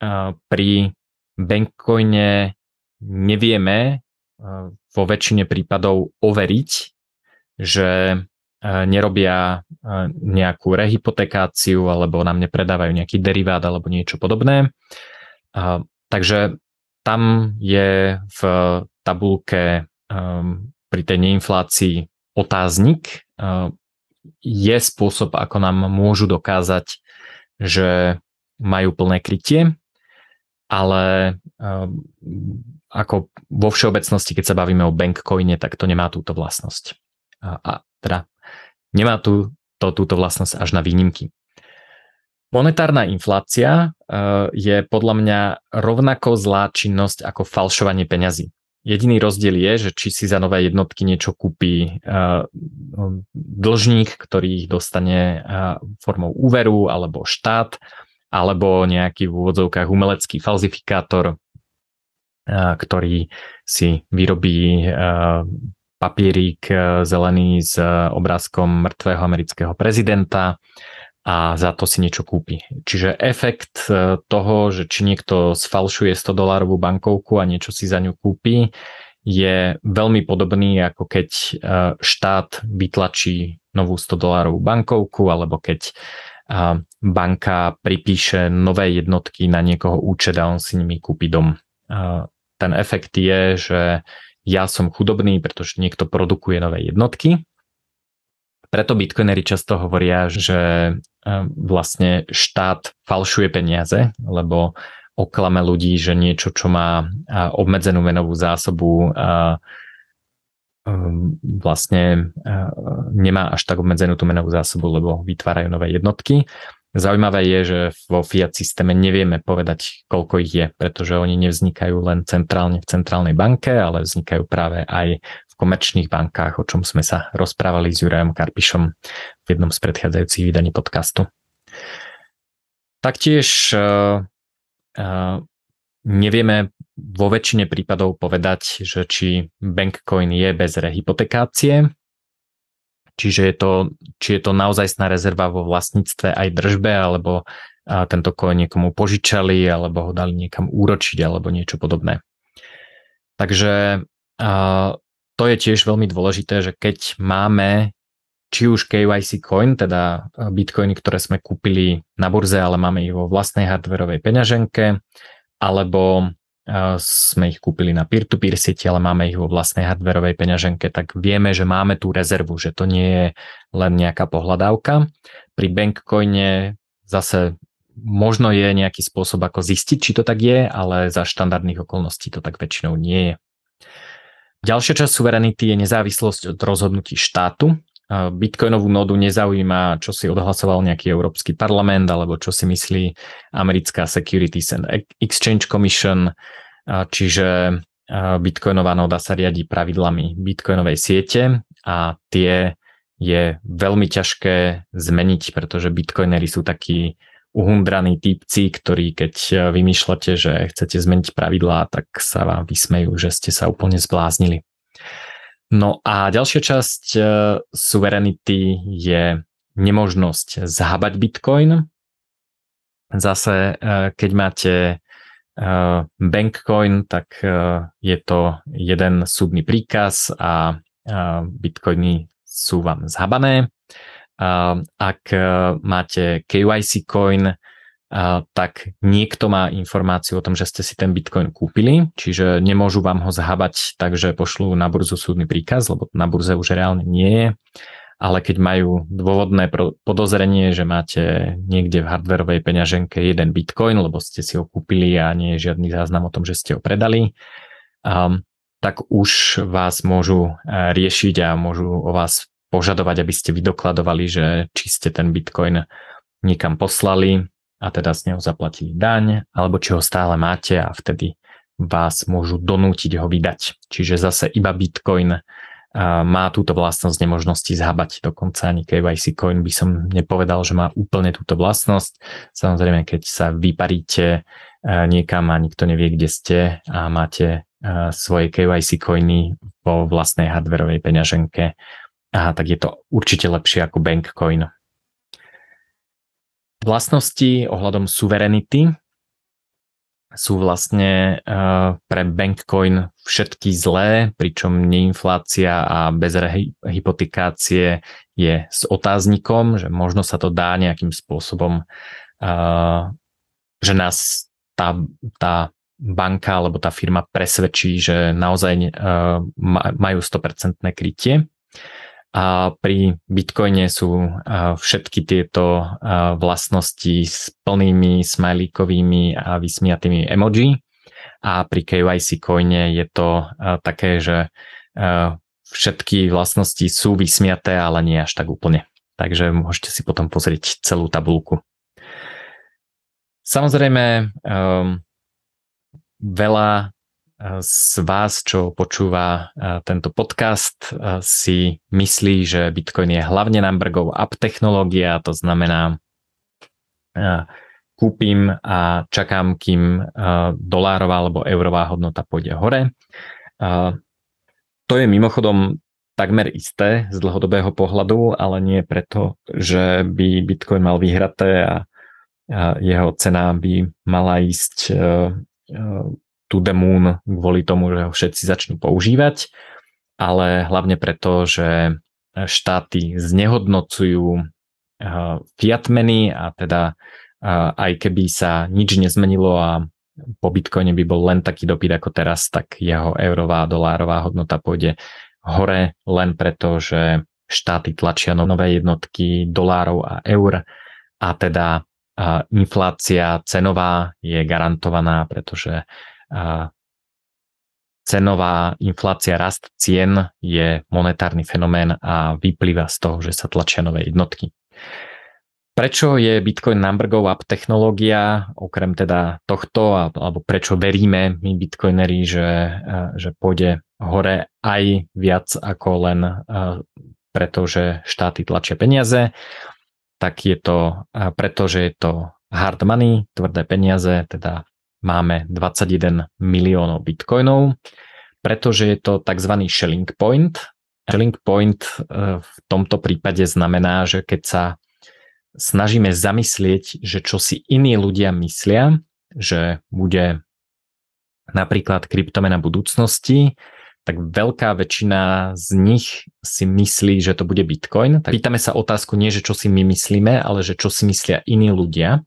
uh, pri Bankcoine nevieme uh, vo väčšine prípadov overiť, že e, nerobia e, nejakú rehypotekáciu alebo nám nepredávajú nejaký derivát alebo niečo podobné. Takže tam je v tabulke pri tej neinflácii otáznik. Je spôsob, ako nám môžu dokázať, že majú plné krytie, ale ako vo všeobecnosti, keď sa bavíme o bankcoine, tak to nemá túto vlastnosť a, a teda nemá tu to, túto vlastnosť až na výnimky. Monetárna inflácia uh, je podľa mňa rovnako zlá činnosť ako falšovanie peňazí. Jediný rozdiel je, že či si za nové jednotky niečo kúpi uh, dlžník, ktorý ich dostane uh, formou úveru, alebo štát, alebo nejaký v úvodzovkách umelecký falzifikátor, ktorý si vyrobí papierík e, zelený s e, obrázkom mŕtvého amerického prezidenta a za to si niečo kúpi. Čiže efekt e, toho, že či niekto sfalšuje 100 dolárovú bankovku a niečo si za ňu kúpi, je veľmi podobný ako keď štát vytlačí novú 100 dolárovú bankovku alebo keď banka pripíše nové jednotky na niekoho účet a on si nimi kúpi dom. Ten efekt je, že ja som chudobný, pretože niekto produkuje nové jednotky. Preto bitcoinery často hovoria, že e, vlastne štát falšuje peniaze, lebo oklame ľudí, že niečo, čo má obmedzenú menovú zásobu, vlastne nemá až tak obmedzenú tú menovú zásobu, lebo vytvárajú nové jednotky. Zaujímavé je, že vo fiat systéme nevieme povedať, koľko ich je, pretože oni nevznikajú len centrálne v centrálnej banke, ale vznikajú práve aj v komerčných bankách, o čom sme sa rozprávali s Jurajom Karpišom v jednom z predchádzajúcich vydaní podcastu. Taktiež uh, uh, nevieme vo väčšine prípadov povedať, že či Bankcoin je bez rehypotekácie, Čiže je to, či je to naozajstná rezerva vo vlastníctve aj držbe, alebo a tento coin niekomu požičali, alebo ho dali niekam úročiť, alebo niečo podobné. Takže a, to je tiež veľmi dôležité, že keď máme či už KYC coin, teda bitcoiny, ktoré sme kúpili na burze, ale máme ich vo vlastnej hardverovej peňaženke, alebo sme ich kúpili na peer-to-peer sieti, ale máme ich vo vlastnej hardverovej peňaženke, tak vieme, že máme tú rezervu, že to nie je len nejaká pohľadávka. Pri Bankcoine zase možno je nejaký spôsob, ako zistiť, či to tak je, ale za štandardných okolností to tak väčšinou nie je. Ďalšia časť suverenity je nezávislosť od rozhodnutí štátu. Bitcoinovú nodu nezaujíma, čo si odhlasoval nejaký Európsky parlament alebo čo si myslí americká Securities and Exchange Commission, čiže Bitcoinová noda sa riadi pravidlami Bitcoinovej siete a tie je veľmi ťažké zmeniť, pretože bitcoinery sú takí uhundraní typci, ktorí keď vymýšľate, že chcete zmeniť pravidlá, tak sa vám vysmejú, že ste sa úplne zbláznili. No a ďalšia časť uh, suverenity je nemožnosť zhabať Bitcoin. Zase, uh, keď máte uh, Bankcoin, tak je to jeden súdny príkaz a Bitcoiny sú vám zhabané. Ak máte KYC coin, tak niekto má informáciu o tom, že ste si ten Bitcoin kúpili, čiže nemôžu vám ho zhabať, takže pošlú na burzu súdny príkaz, lebo na burze už reálne nie je. Ale keď majú dôvodné podozrenie, že máte niekde v hardverovej peňaženke jeden bitcoin, lebo ste si ho kúpili a nie je žiadny záznam o tom, že ste ho predali, um, tak už vás môžu riešiť a môžu o vás požadovať, aby ste vydokladovali, že či ste ten bitcoin niekam poslali a teda z neho zaplatili daň, alebo či ho stále máte a vtedy vás môžu donútiť ho vydať. Čiže zase iba Bitcoin má túto vlastnosť nemožnosti zhabať. Dokonca ani KYC coin by som nepovedal, že má úplne túto vlastnosť. Samozrejme, keď sa vyparíte niekam a nikto nevie, kde ste a máte svoje KYC coiny vo vlastnej hardverovej peňaženke, tak je to určite lepšie ako bank coin. Vlastnosti ohľadom suverenity sú vlastne uh, pre Bankcoin všetky zlé, pričom neinflácia a bez hypotikácie je s otáznikom, že možno sa to dá nejakým spôsobom, uh, že nás tá, tá banka alebo tá firma presvedčí, že naozaj uh, majú 100% krytie. A pri Bitcoine sú všetky tieto vlastnosti s plnými smajlíkovými a vysmiatými emoji. A pri KYC coine je to také, že všetky vlastnosti sú vysmiaté, ale nie až tak úplne. Takže môžete si potom pozrieť celú tabulku. Samozrejme, veľa z vás, čo počúva tento podcast, si myslí, že Bitcoin je hlavne number-go up technológia, to znamená kúpim a čakám, kým dolárová alebo eurová hodnota pôjde hore. To je mimochodom takmer isté z dlhodobého pohľadu, ale nie preto, že by Bitcoin mal vyhraté a jeho cena by mala ísť to the moon kvôli tomu, že ho všetci začnú používať, ale hlavne preto, že štáty znehodnocujú eh, fiat meny a teda eh, aj keby sa nič nezmenilo a po Bitcoine by bol len taký dopyt ako teraz, tak jeho eurová a dolárová hodnota pôjde hore len preto, že štáty tlačia nové jednotky dolárov a eur a teda eh, inflácia cenová je garantovaná, pretože cenová inflácia, rast cien je monetárny fenomén a vyplýva z toho, že sa tlačia nové jednotky. Prečo je Bitcoin number go up technológia, okrem teda tohto, alebo prečo veríme my bitcoineri, že, že pôjde hore aj viac ako len preto, že štáty tlačia peniaze, tak je to preto, že je to hard money, tvrdé peniaze, teda máme 21 miliónov bitcoinov, pretože je to tzv. shelling point. Shelling point e, v tomto prípade znamená, že keď sa snažíme zamyslieť, že čo si iní ľudia myslia, že bude napríklad kryptomena budúcnosti, tak veľká väčšina z nich si myslí, že to bude Bitcoin. Tak pýtame sa otázku nie, že čo si my myslíme, ale že čo si myslia iní ľudia.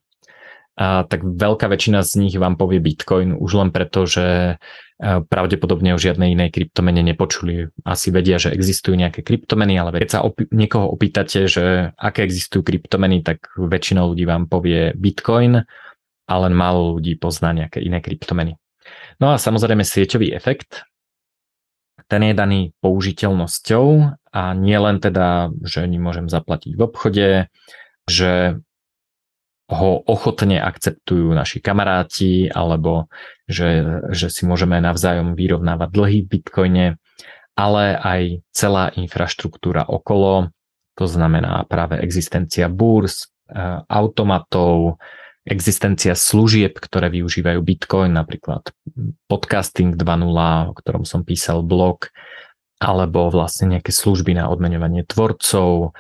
A tak veľká väčšina z nich vám povie Bitcoin už len preto, že pravdepodobne o žiadnej inej kryptomene nepočuli. Asi vedia, že existujú nejaké kryptomeny, ale keď sa opi- niekoho opýtate, že aké existujú kryptomeny, tak väčšina ľudí vám povie Bitcoin a len málo ľudí pozná nejaké iné kryptomeny. No a samozrejme sieťový efekt, ten je daný použiteľnosťou a nie len teda, že môžem zaplatiť v obchode, že ho ochotne akceptujú naši kamaráti alebo že, že si môžeme navzájom vyrovnávať dlhy v Bitcoine, ale aj celá infraštruktúra okolo, to znamená práve existencia burs, e, automatov, existencia služieb, ktoré využívajú Bitcoin, napríklad podcasting 2.0, o ktorom som písal blog, alebo vlastne nejaké služby na odmeňovanie tvorcov,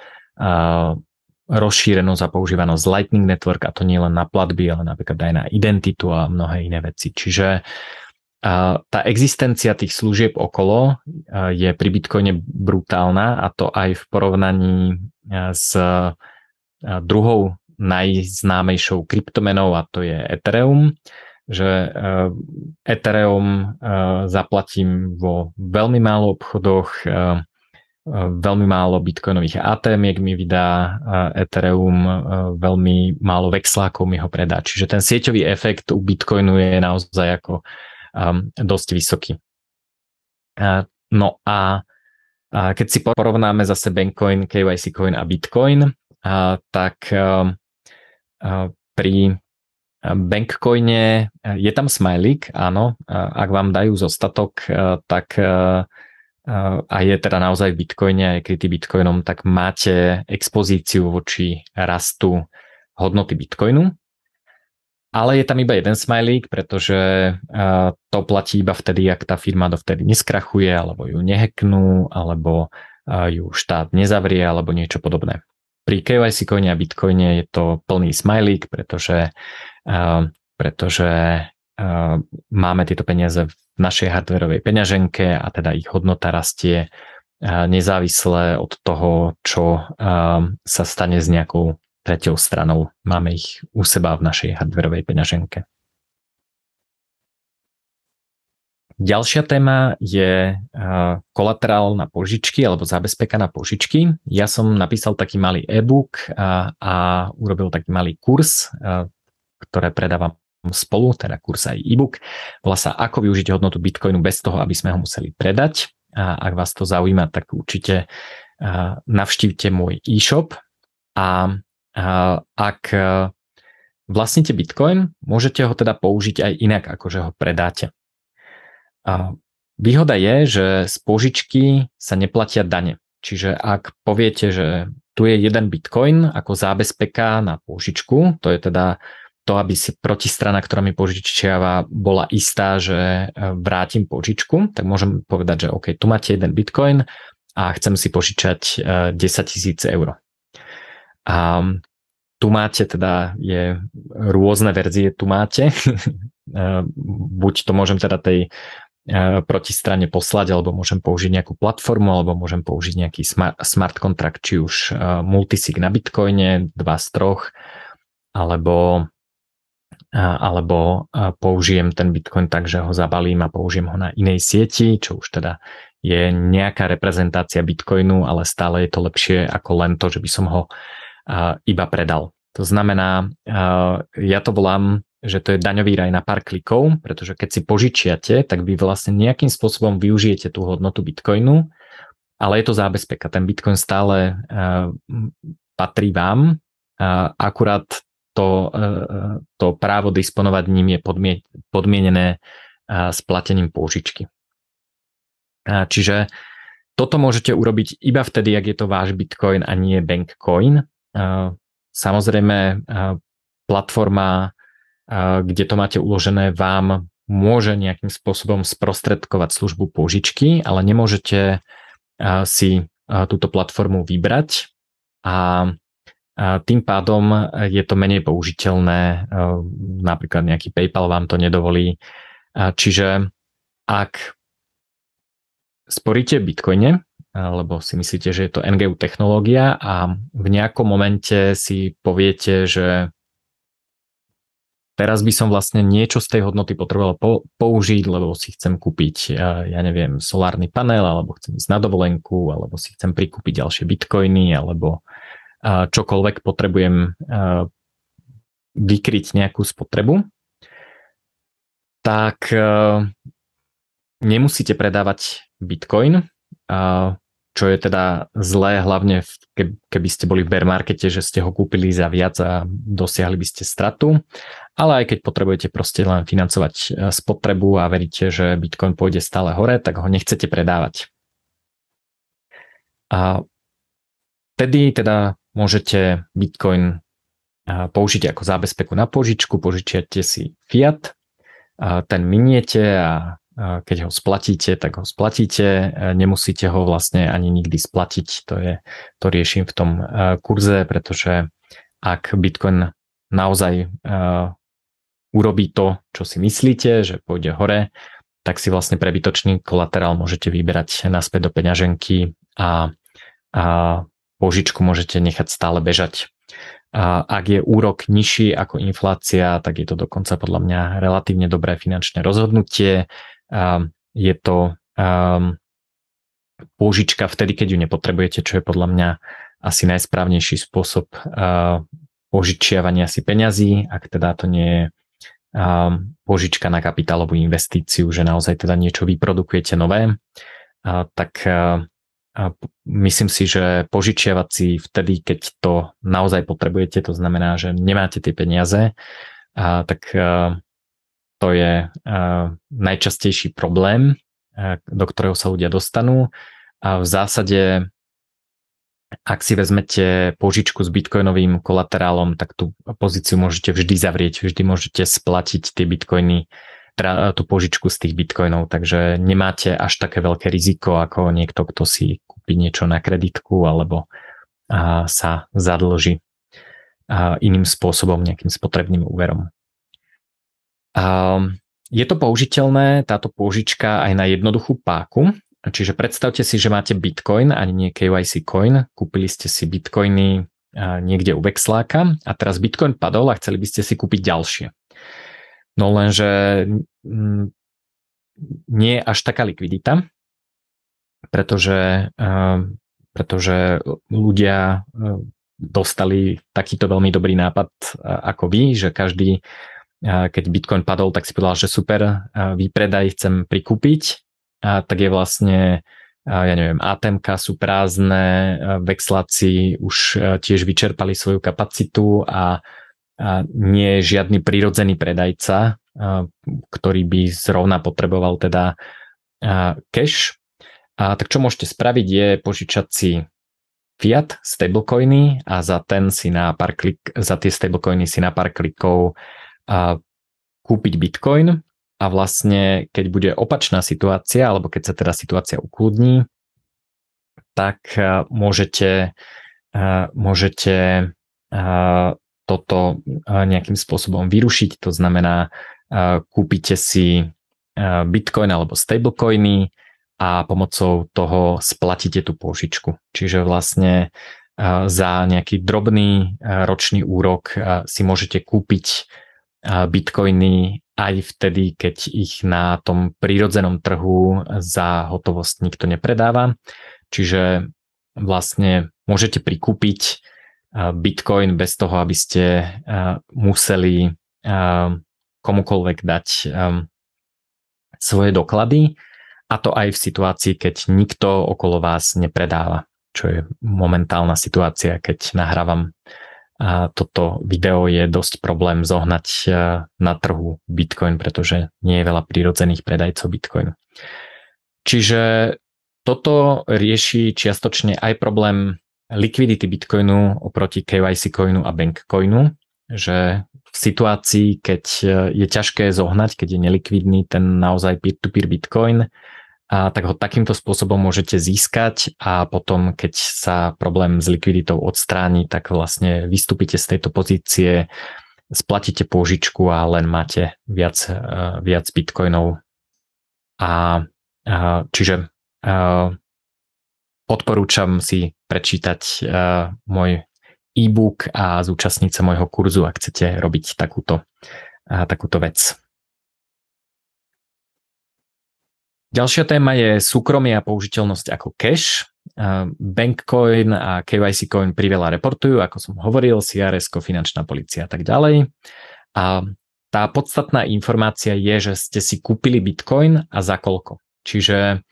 rozšírenosť a používanosť Lightning Network a to nie len na platby, ale napríklad aj na identitu a mnohé iné veci. Čiže tá existencia tých služieb okolo je pri Bitcoine brutálna a to aj v porovnaní s druhou najznámejšou kryptomenou a to je Ethereum, že Ethereum zaplatím vo veľmi málo obchodoch, veľmi málo bitcoinových ATM mi vydá Ethereum, veľmi málo vexlákov mi ho predá. Čiže ten sieťový efekt u bitcoinu je naozaj ako dosť vysoký. No a keď si porovnáme zase Bankcoin, KYC Coin a Bitcoin, tak pri Bankcoine je tam smajlík, áno, ak vám dajú zostatok, tak a je teda naozaj v Bitcoine a je krytý Bitcoinom, tak máte expozíciu voči rastu hodnoty Bitcoinu. Ale je tam iba jeden smajlík, pretože to platí iba vtedy, ak tá firma dovtedy neskrachuje, alebo ju neheknú, alebo ju štát nezavrie, alebo niečo podobné. Pri KYC coine a Bitcoine je to plný smajlík, pretože, pretože máme tieto peniaze v našej hardwareovej peňaženke a teda ich hodnota rastie uh, nezávisle od toho, čo sa stane s nejakou tretou stranou. Máme ich u seba v našej hardwareovej peňaženke. Ďalšia téma je kolaterál na požičky alebo zabezpeka na požičky. Ja som napísal taký malý e-book a, a urobil taký malý kurz, ktoré predávam spolu, teda kurz aj e-book. Volá sa Ako využiť hodnotu Bitcoinu bez toho, aby sme ho museli predať. A ak vás to zaujíma, tak určite navštívte môj e-shop a ak vlastníte Bitcoin, môžete ho teda použiť aj inak, ako že ho predáte. Výhoda je, že z požičky sa neplatia dane. Čiže ak poviete, že tu je jeden bitcoin ako zábezpeka na požičku, to je teda to, aby si protistrana, ktorá mi požičiava, bola istá, že e, vrátim požičku, tak môžem povedať, že OK, tu máte jeden bitcoin a chcem si požičať 10 e, tisíc eur. A tu máte teda, je rôzne verzie, tu máte. E, buď to môžem teda tej proti strane poslať, alebo môžem použiť nejakú platformu, alebo môžem použiť nejaký smart, contract, či už multisig na Bitcoine, dva z troch, alebo, alebo použijem ten Bitcoin tak, že ho zabalím a použijem ho na inej sieti, čo už teda je nejaká reprezentácia Bitcoinu, ale stále je to lepšie ako len to, že by som ho iba predal. To znamená, ja to volám že to je daňový raj na pár klikov, pretože keď si požičiate, tak vy vlastne nejakým spôsobom využijete tú hodnotu Bitcoinu, ale je to zábezpeka. Ten Bitcoin stále patrí vám, akurát to, uh, to právo disponovať ním je podmie, podmienené uh, splatením pôžičky. Uh, čiže toto môžete urobiť iba vtedy, ak je to váš Bitcoin a nie Bankcoin. Samozrejme, platforma kde to máte uložené, vám môže nejakým spôsobom sprostredkovať službu požičky, ale nemôžete si túto platformu vybrať a tým pádom je to menej použiteľné, napríklad nejaký PayPal vám to nedovolí. Čiže ak sporíte Bitcoine, lebo si myslíte, že je to NGU technológia a v nejakom momente si poviete, že teraz by som vlastne niečo z tej hodnoty potreboval po, použiť, lebo si chcem kúpiť, ja neviem, solárny panel, alebo chcem ísť na dovolenku, alebo si chcem prikúpiť ďalšie bitcoiny, alebo čokoľvek potrebujem vykryť nejakú spotrebu, tak nemusíte predávať bitcoin, čo je teda zlé, hlavne keby ste boli v bear markete, že ste ho kúpili za viac a dosiahli by ste stratu, ale aj keď potrebujete proste len financovať e, spotrebu a veríte, že Bitcoin pôjde stále hore, tak ho nechcete predávať. A tedy teda môžete Bitcoin e, použiť ako zábezpeku na požičku, požičiate si fiat, ten miniete a keď ho splatíte, tak ho splatíte, nemusíte ho vlastne ani nikdy splatiť, to je, to riešim v tom kurze, pretože ak Bitcoin naozaj urobí to, čo si myslíte, že pôjde hore, tak si vlastne prebytočný kolaterál môžete vyberať naspäť do peňaženky a, a požičku môžete nechať stále bežať. A ak je úrok nižší ako inflácia, tak je to dokonca podľa mňa relatívne dobré finančné rozhodnutie je to um, pôžička vtedy, keď ju nepotrebujete, čo je podľa mňa asi najsprávnejší spôsob uh, požičiavania si peňazí, ak teda to nie je um, požička na kapitálovú investíciu, že naozaj teda niečo vyprodukujete nové, uh, tak uh, myslím si, že požičiavať si vtedy, keď to naozaj potrebujete, to znamená, že nemáte tie peniaze, tak to je uh, najčastejší problém, uh, do ktorého sa ľudia dostanú. A v zásade, ak si vezmete požičku s bitcoinovým kolaterálom, tak tú pozíciu môžete vždy zavrieť, vždy môžete splatiť tie bitcoiny, tú požičku z tých bitcoinov, takže nemáte až také veľké riziko ako niekto, kto si kúpi niečo na kreditku alebo sa zadlží iným spôsobom, nejakým spotrebným úverom. Je to použiteľné, táto pôžička aj na jednoduchú páku, čiže predstavte si, že máte Bitcoin, ani nie KYC coin, kúpili ste si Bitcoiny niekde u Vexláka a teraz Bitcoin padol a chceli by ste si kúpiť ďalšie. No lenže mm, nie je až taká likvidita, pretože, pretože ľudia dostali takýto veľmi dobrý nápad ako vy, že každý keď Bitcoin padol, tak si povedal, že super, výpredaj chcem prikúpiť, a tak je vlastne, ja neviem, ATMK sú prázdne, vexláci už tiež vyčerpali svoju kapacitu a nie je žiadny prirodzený predajca, ktorý by zrovna potreboval teda cash. A tak čo môžete spraviť je požičať si fiat stablecoiny a za ten si na pár klik, za tie stablecoiny si na pár klikov kúpiť bitcoin a vlastne keď bude opačná situácia, alebo keď sa teda situácia ukludní, tak môžete, môžete toto nejakým spôsobom vyrušiť, to znamená kúpite si bitcoin alebo stablecoiny a pomocou toho splatíte tú pôžičku. Čiže vlastne za nejaký drobný ročný úrok si môžete kúpiť bitcoiny aj vtedy, keď ich na tom prírodzenom trhu za hotovosť nikto nepredáva. Čiže vlastne môžete prikúpiť bitcoin bez toho, aby ste museli komukoľvek dať svoje doklady a to aj v situácii, keď nikto okolo vás nepredáva, čo je momentálna situácia, keď nahrávam a toto video je dosť problém zohnať na trhu Bitcoin, pretože nie je veľa prírodzených predajcov Bitcoin. Čiže toto rieši čiastočne aj problém likvidity Bitcoinu oproti KYC coinu a bank coinu, že v situácii, keď e, je ťažké zohnať, keď je nelikvidný ten naozaj peer-to-peer Bitcoin, a tak ho takýmto spôsobom môžete získať a potom, keď sa problém s likviditou odstráni, tak vlastne vystúpite z tejto pozície, splatíte pôžičku a len máte viac, uh, viac bitcoinov. A uh, čiže uh, odporúčam si prečítať môj e-book a zúčastniť sa môjho kurzu, ak chcete robiť takúto takúto vec. Ďalšia téma je súkromie a použiteľnosť ako cash. Bankcoin a KYC Coin priveľa reportujú, ako som hovoril, CRS, finančná policia a tak ďalej. A tá podstatná informácia je, že ste si kúpili Bitcoin a za koľko. Čiže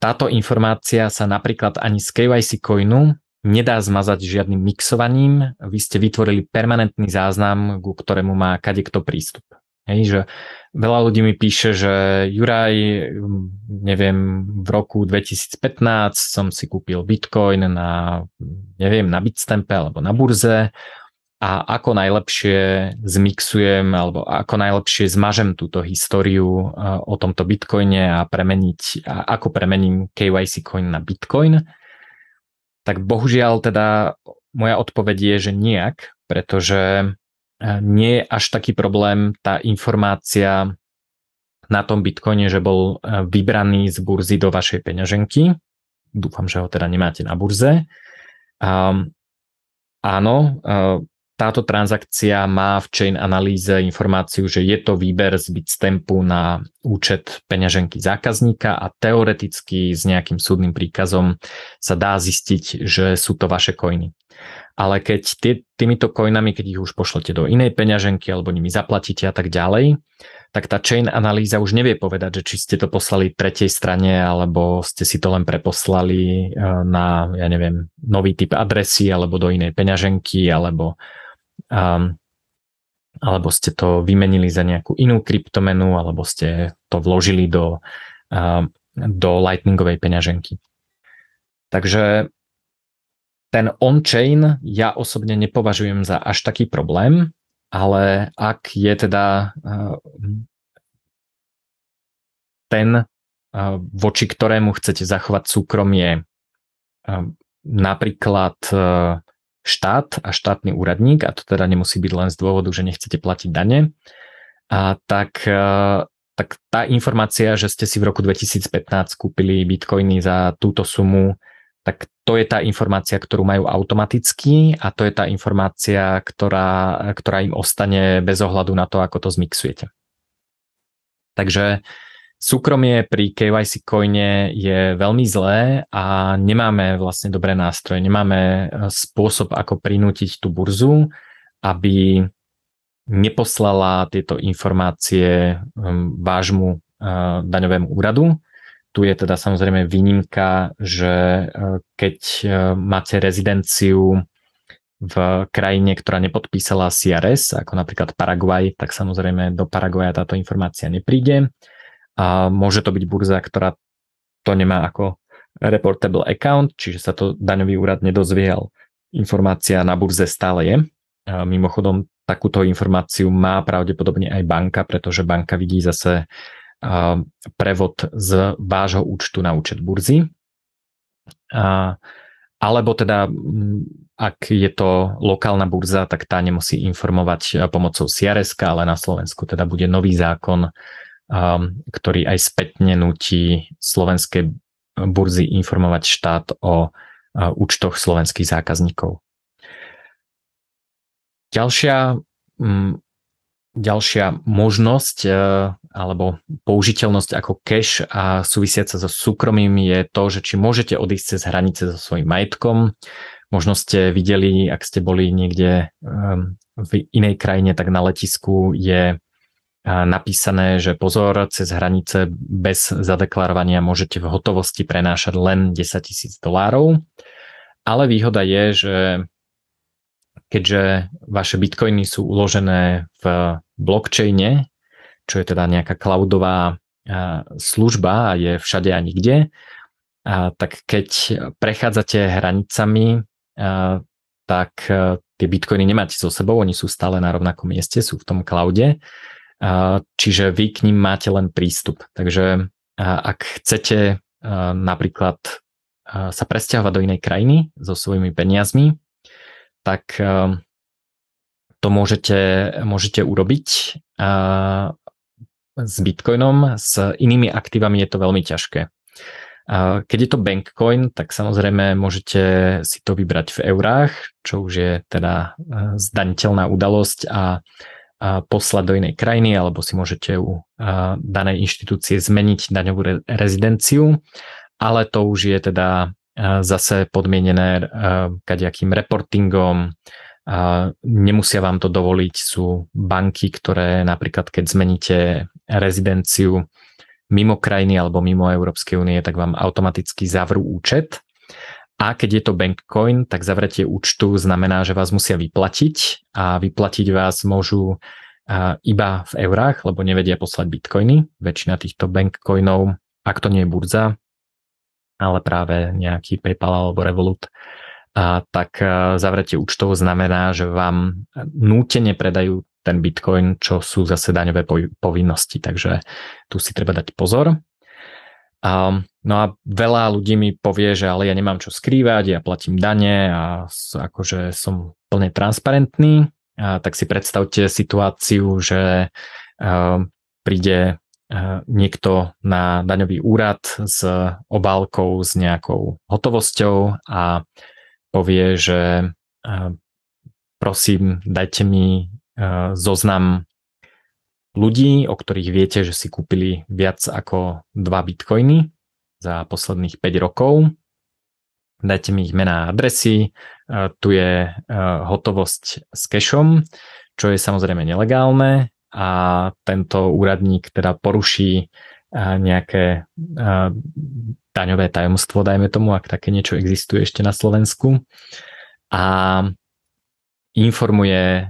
táto informácia sa napríklad ani z KYC Coinu nedá zmazať žiadnym mixovaním. Vy ste vytvorili permanentný záznam, ku ktorému má kadekto prístup. Hej, že veľa ľudí mi píše, že Juraj, neviem, v roku 2015 som si kúpil Bitcoin na, neviem, na Bitstampe alebo na burze a ako najlepšie zmixujem alebo ako najlepšie zmažem túto históriu eh, o tomto Bitcoine a premeniť, a ako premením KYC coin na Bitcoin, tak bohužiaľ teda moja odpoveď je, že nejak, pretože nie je až taký problém tá informácia na tom bitcoine, že bol e, vybraný z burzy do vašej peňaženky. Dúfam, že ho teda nemáte na burze. Um, áno, táto transakcia má v chain analýze informáciu, že je to výber z Bitstampu na účet peňaženky zákazníka a teoreticky s nejakým súdnym príkazom sa dá zistiť, že sú to vaše koiny. Ale keď tie, týmito coinami, keď ich už pošlete do inej peňaženky alebo nimi zaplatíte a tak ďalej, tak tá chain analýza už nevie povedať, že či ste to poslali tretej strane alebo ste si to len preposlali e, na, ja neviem, nový typ adresy alebo do inej peňaženky alebo um, alebo ste to vymenili za nejakú inú kryptomenu, alebo ste to vložili do, um, do Lightningovej peňaženky. Takže ten on-chain ja osobne nepovažujem za až taký problém, ale ak je teda ten, voči ktorému chcete zachovať súkromie, uh, napríklad štát a štátny úradník, a to teda nemusí byť len z dôvodu, že nechcete platiť dane, a tak, e, tak tá informácia, že ste si v roku 2015 kúpili bitcoiny za túto sumu, tak to je tá informácia, ktorú majú automaticky a to je tá informácia, ktorá, ktorá im ostane bez ohľadu na to, ako to zmixujete. Takže Súkromie pri KYC coine je veľmi zlé a nemáme vlastne dobré nástroje, nemáme e, spôsob, ako prinútiť tú burzu, aby neposlala tieto informácie vášmu e, daňovému úradu. Tu je teda samozrejme výnimka, že e, keď máte rezidenciu v krajine, ktorá nepodpísala CRS, ako napríklad Paraguay, tak samozrejme do Paraguaja táto informácia nepríde a môže to byť burza, ktorá to nemá ako reportable account, čiže sa to daňový úrad nedozviel. Informácia na burze stále je. A mimochodom, takúto informáciu má pravdepodobne aj banka, pretože banka vidí zase prevod z vášho účtu na účet burzy. A, alebo teda, ak je to lokálna burza, tak tá nemusí informovať pomocou CRS, ale na Slovensku teda bude nový zákon, Um, ktorý aj spätne nutí slovenské burzy informovať štát o uh, účtoch slovenských zákazníkov. Ďalšia, mm, ďalšia možnosť uh, alebo použiteľnosť ako cash a súvisiaca so súkromím je to, že či môžete odísť cez hranice so svojím majetkom. Možno ste videli, ak ste boli niekde um, v inej krajine, tak na letisku je napísané, že pozor, cez hranice bez zadeklarovania môžete v hotovosti prenášať len 10 tisíc dolárov. Ale výhoda je, že keďže vaše bitcoiny sú uložené v blockchaine, čo je teda nejaká cloudová služba a je všade a nikde, tak keď prechádzate hranicami, tak tie bitcoiny nemáte so sebou, oni sú stále na rovnakom mieste, sú v tom cloude čiže vy k ním máte len prístup. Takže ak chcete napríklad sa presťahovať do inej krajiny so svojimi peniazmi, tak to môžete, môžete urobiť s Bitcoinom, s inými aktívami je to veľmi ťažké. Keď je to Bankcoin, tak samozrejme môžete si to vybrať v eurách, čo už je teda zdaniteľná udalosť a poslať do inej krajiny alebo si môžete u danej inštitúcie zmeniť daňovú rezidenciu, ale to už je teda zase podmienené kadejakým reportingom, nemusia vám to dovoliť, sú banky, ktoré napríklad keď zmeníte rezidenciu mimo krajiny alebo mimo Európskej únie, tak vám automaticky zavrú účet. A keď je to Bankcoin, tak zavretie účtu znamená, že vás musia vyplatiť a vyplatiť vás môžu iba v eurách, lebo nevedia poslať bitcoiny. Väčšina týchto bankcoinov, ak to nie je burza, ale práve nejaký PayPal alebo Revolut, a tak zavretie účtov znamená, že vám nútene predajú ten bitcoin, čo sú zase daňové povinnosti, takže tu si treba dať pozor. A, no a veľa ľudí mi povie, že ale ja nemám čo skrývať, ja platím dane a akože som plne transparentný, a tak si predstavte situáciu, že a, príde niekto na daňový úrad s obálkou s nejakou hotovosťou a povie, že prosím, dajte mi zoznam ľudí, o ktorých viete, že si kúpili viac ako 2 bitcoiny za posledných 5 rokov. Dajte mi ich mená a adresy. Tu je hotovosť s cashom, čo je samozrejme nelegálne a tento úradník teda poruší nejaké daňové tajomstvo, dajme tomu, ak také niečo existuje ešte na Slovensku. A informuje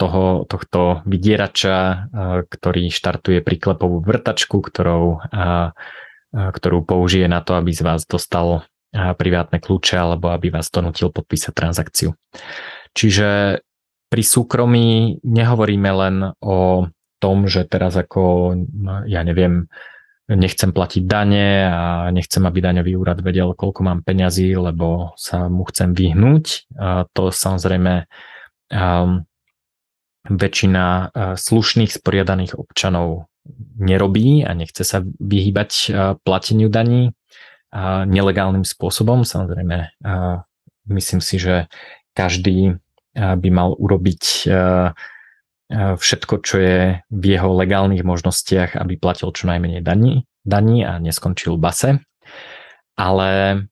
toho, tohto vydierača, ktorý štartuje príklepovú vrtačku, ktorou, ktorú použije na to, aby z vás dostal privátne kľúče alebo aby vás donutil podpísať transakciu. Čiže pri súkromí nehovoríme len o tom, že teraz ako, ja neviem, nechcem platiť dane a nechcem, aby daňový úrad vedel, koľko mám peňazí, lebo sa mu chcem vyhnúť. A to samozrejme väčšina uh, slušných sporiadaných občanov nerobí a nechce sa vyhýbať uh, plateniu daní nelegálnym spôsobom. Samozrejme, myslím si, že každý by mal urobiť všetko, čo je v jeho legálnych možnostiach, aby platil čo najmenej daní, daní a neskončil base. Ale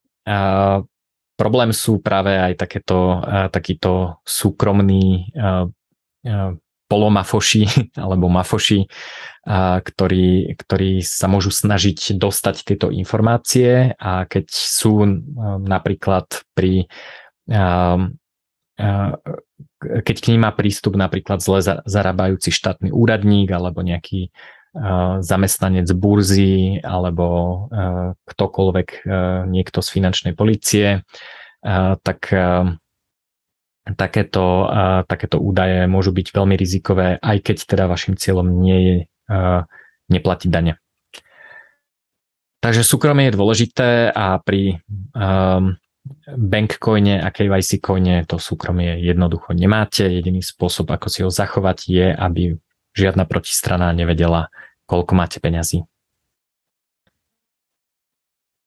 problém sú práve aj takéto, uh, takýto súkromní uh, uh, polomafoši alebo mafoši, ktorí, ktorí sa môžu snažiť dostať tieto informácie. A keď sú napríklad pri keď k ním má prístup napríklad zle zarábajúci štátny úradník alebo nejaký zamestnanec burzy alebo ktokoľvek, niekto z finančnej policie, tak takéto, takéto údaje môžu byť veľmi rizikové, aj keď teda vašim cieľom nie je neplatiť dane. Takže súkromie je dôležité a pri Bankcoine a KYC coine to súkromie jednoducho nemáte. Jediný spôsob, ako si ho zachovať je, aby žiadna protistrana nevedela, koľko máte peňazí.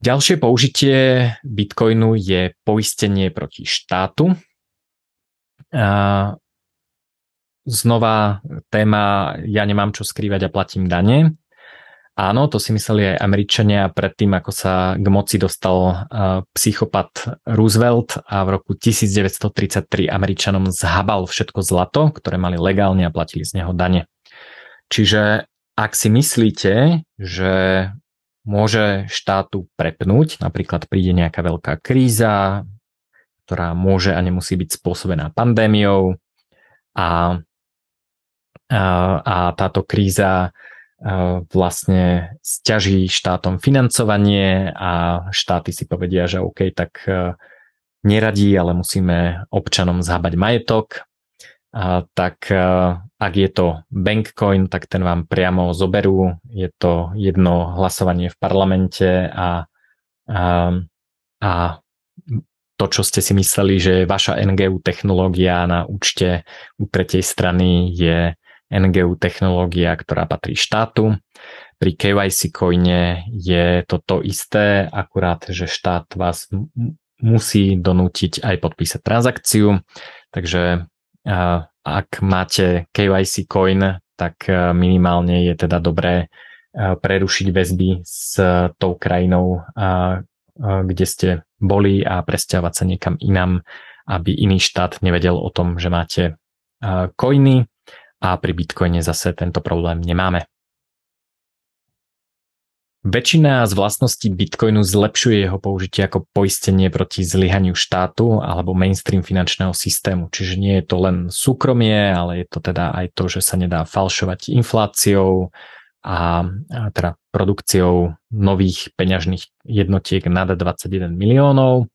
Ďalšie použitie Bitcoinu je poistenie proti štátu. Znova téma, ja nemám čo skrývať a platím dane. Áno, to si mysleli aj Američania predtým, ako sa k moci dostal psychopat Roosevelt a v roku 1933 Američanom zhabal všetko zlato, ktoré mali legálne a platili z neho dane. Čiže ak si myslíte, že môže štátu prepnúť, napríklad príde nejaká veľká kríza, ktorá môže a nemusí byť spôsobená pandémiou a, a, a táto kríza vlastne stiaží štátom financovanie a štáty si povedia, že OK, tak e, neradí, ale musíme občanom zhábať majetok, a tak e, ak je to bankcoin, tak ten vám priamo zoberú. Je to jedno hlasovanie v parlamente a, a, a to, čo ste si mysleli, že je vaša NGU technológia na účte u tretej strany je NGU technológia, ktorá patrí štátu. Pri KYC coine je to to isté, akurát, že štát vás musí donútiť aj podpísať transakciu, takže ak máte KYC coin, tak minimálne je teda dobré prerušiť väzby s tou krajinou, kde ste boli a presťahovať sa niekam inam, aby iný štát nevedel o tom, že máte coiny a pri Bitcoine zase tento problém nemáme. Väčšina z vlastností Bitcoinu zlepšuje jeho použitie ako poistenie proti zlyhaniu štátu alebo mainstream finančného systému. Čiže nie je to len súkromie, ale je to teda aj to, že sa nedá falšovať infláciou a, a teda produkciou nových peňažných jednotiek nad 21 miliónov.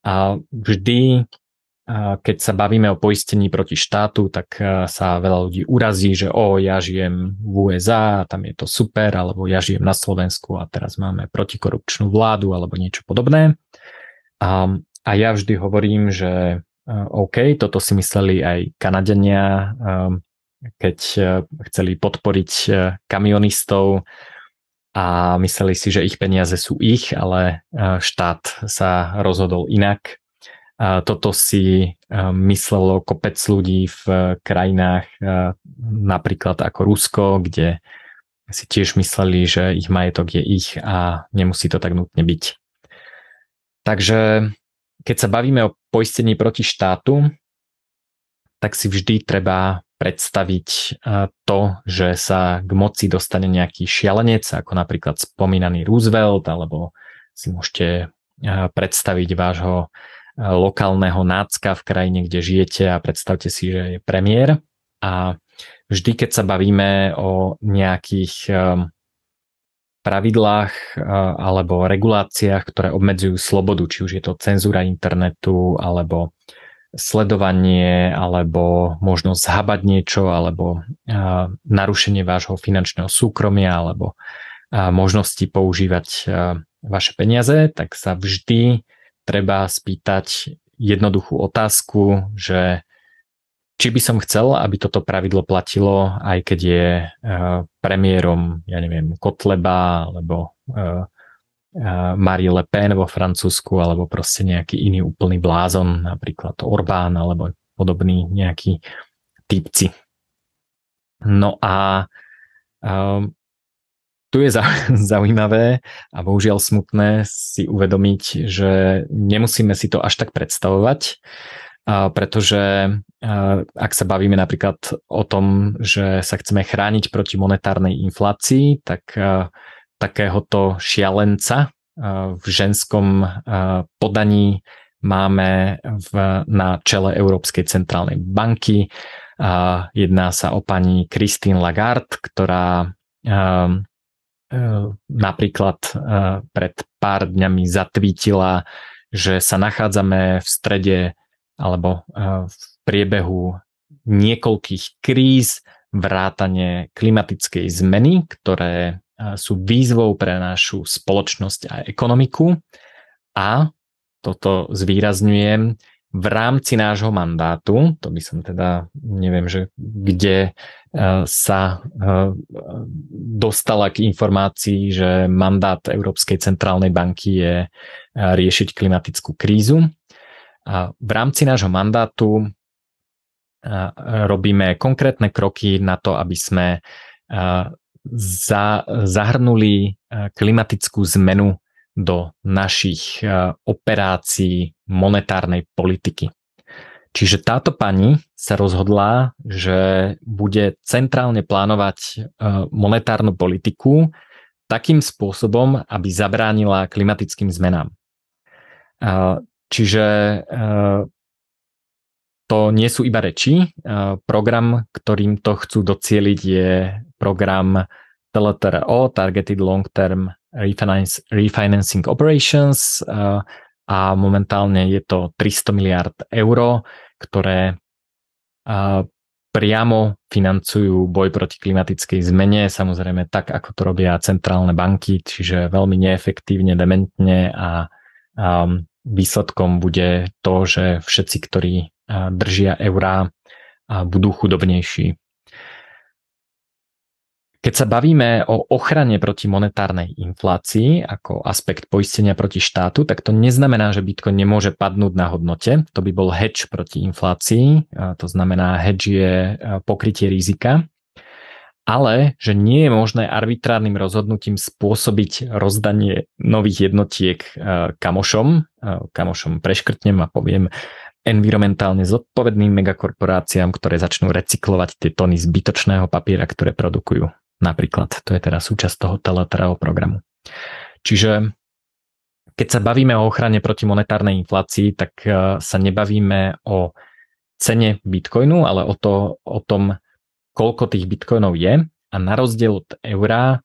A vždy keď sa bavíme o poistení proti štátu, tak e, sa veľa ľudí urazí, že o, ja žijem v USA a tam je to super, alebo ja žijem na Slovensku a teraz máme protikorupčnú vládu alebo niečo podobné. A, a ja vždy hovorím, že e, OK, toto si mysleli aj Kanadenia, e, keď chceli podporiť kamionistov a mysleli si, že ich peniaze sú ich, ale štát sa rozhodol inak toto si myslelo kopec ľudí v krajinách napríklad ako Rusko, kde si tiež mysleli, že ich majetok je ich a nemusí to tak nutne byť. Takže keď sa bavíme o poistení proti štátu, tak si vždy treba predstaviť to, že sa k moci dostane nejaký šialenec, ako napríklad spomínaný Roosevelt, alebo si môžete predstaviť vášho lokálneho nácka v krajine, kde žijete a predstavte si, že je premiér. A vždy, keď sa bavíme o nejakých um, pravidlách uh, alebo reguláciách, ktoré obmedzujú slobodu, či už je to cenzúra internetu, alebo sledovanie, alebo možnosť zhabať niečo, alebo uh, narušenie vášho finančného súkromia, alebo uh, možnosti používať vaše peniaze, tak sa vždy treba spýtať jednoduchú otázku, že či by som chcel, aby toto pravidlo platilo, aj keď je uh, premiérom, ja neviem, Kotleba, alebo uh, Marie Le Pen vo Francúzsku, alebo proste nejaký iný úplný blázon, napríklad Orbán, alebo podobný nejaký typci. No a uh, tu je zaujímavé a bohužiaľ smutné si uvedomiť, že nemusíme si to až tak predstavovať, pretože ak sa bavíme napríklad o tom, že sa chceme chrániť proti monetárnej inflácii, tak takéhoto šialenca v ženskom podaní máme v, na čele Európskej centrálnej banky. Jedná sa o pani Christine Lagarde, ktorá napríklad eh, pred pár dňami zatvítila, že sa nachádzame v strede alebo eh, v priebehu niekoľkých kríz, vrátane klimatickej zmeny, ktoré sú výzvou pre našu spoločnosť a ekonomiku. A toto zvýrazňujem, v rámci nášho mandátu, to by som teda, neviem, že kde e, sa e, dostala k informácii, že mandát Európskej centrálnej banky je e, riešiť klimatickú krízu. A v rámci nášho mandátu robíme konkrétne kroky na to, aby sme zahrnuli klimatickú zmenu do našich operácií monetárnej politiky. Čiže táto pani sa rozhodla, že bude centrálne plánovať e, monetárnu politiku takým spôsobom, aby zabránila klimatickým zmenám. E, čiže to nie sú iba reči. Program, ktorým to chcú docieliť, je program TLTRO, Targeted Long Term refinancing operations a momentálne je to 300 miliard eur, ktoré uh, priamo financujú boj proti klimatickej zmene, samozrejme tak, ako to robia centrálne banky, čiže veľmi neefektívne, dementne a um, výsledkom bude to, že všetci, ktorí uh, držia eurá, budú chudobnejší. Keď sa bavíme o ochrane proti monetárnej inflácii ako aspekt poistenia proti štátu, tak to neznamená, že Bitcoin nemôže padnúť na hodnote. To by bol hedge proti inflácii, to znamená hedge je pokrytie rizika. Ale že nie je možné arbitrárnym rozhodnutím spôsobiť rozdanie nových jednotiek kamošom, kamošom preškrtnem a poviem environmentálne zodpovedným megakorporáciám, ktoré začnú recyklovať tie tony zbytočného papiera, ktoré produkujú. Napríklad, to je teda súčasť toho teletrao programu. Čiže keď sa bavíme o ochrane proti monetárnej inflácii, tak e, sa nebavíme o cene bitcoinu, ale o, to, o tom, koľko tých bitcoinov je. A na rozdiel od eura e,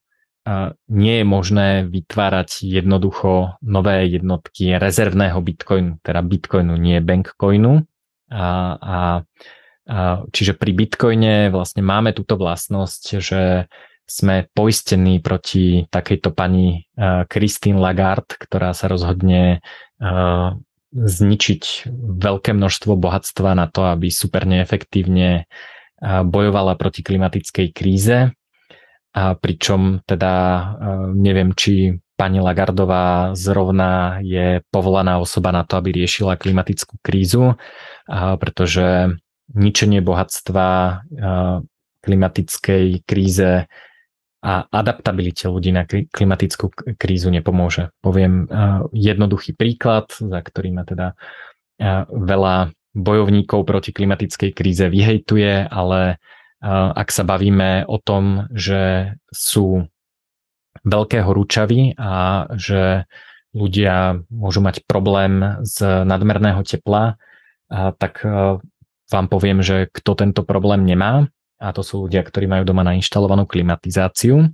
nie je možné vytvárať jednoducho nové jednotky rezervného bitcoinu, teda bitcoinu, nie bankcoinu. A, a Čiže pri Bitcoine vlastne máme túto vlastnosť, že sme poistení proti takejto pani Christine Lagarde, ktorá sa rozhodne zničiť veľké množstvo bohatstva na to, aby super neefektívne bojovala proti klimatickej kríze. A pričom teda neviem, či pani Lagardová zrovna je povolaná osoba na to, aby riešila klimatickú krízu, pretože ničenie bohatstva, klimatickej kríze a adaptabilite ľudí na klimatickú krízu nepomôže. Poviem jednoduchý príklad, za ktorý ma teda veľa bojovníkov proti klimatickej kríze vyhejtuje, ale ak sa bavíme o tom, že sú veľké horúčavy a že ľudia môžu mať problém z nadmerného tepla, tak vám poviem, že kto tento problém nemá, a to sú ľudia, ktorí majú doma nainštalovanú klimatizáciu.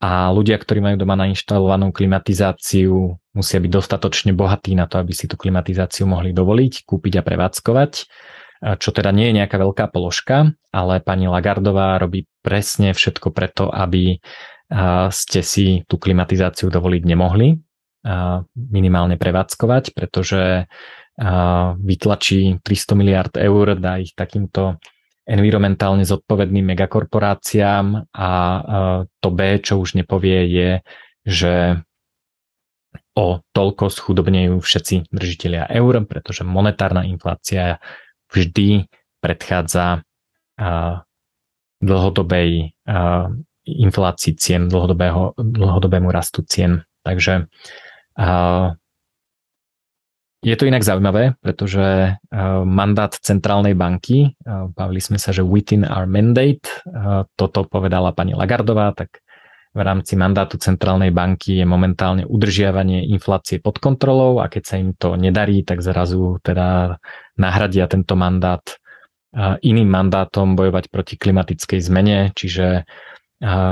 A ľudia, ktorí majú doma nainštalovanú klimatizáciu, musia byť dostatočne bohatí na to, aby si tú klimatizáciu mohli dovoliť, kúpiť a prevádzkovať, čo teda nie je nejaká veľká položka, ale pani Lagardová robí presne všetko preto, aby ste si tú klimatizáciu dovoliť nemohli minimálne prevádzkovať, pretože vytlačí 300 miliard eur, dá ich takýmto environmentálne zodpovedným megakorporáciám a to B, čo už nepovie, je, že o toľko schudobnejú všetci držiteľia eur, pretože monetárna inflácia vždy predchádza dlhodobej inflácii cien, dlhodobého, dlhodobému rastu cien. Takže je to inak zaujímavé, pretože uh, mandát centrálnej banky, uh, bavili sme sa, že within our mandate, uh, toto povedala pani Lagardová, tak v rámci mandátu centrálnej banky je momentálne udržiavanie inflácie pod kontrolou a keď sa im to nedarí, tak zrazu teda nahradia tento mandát iným mandátom bojovať proti klimatickej zmene, čiže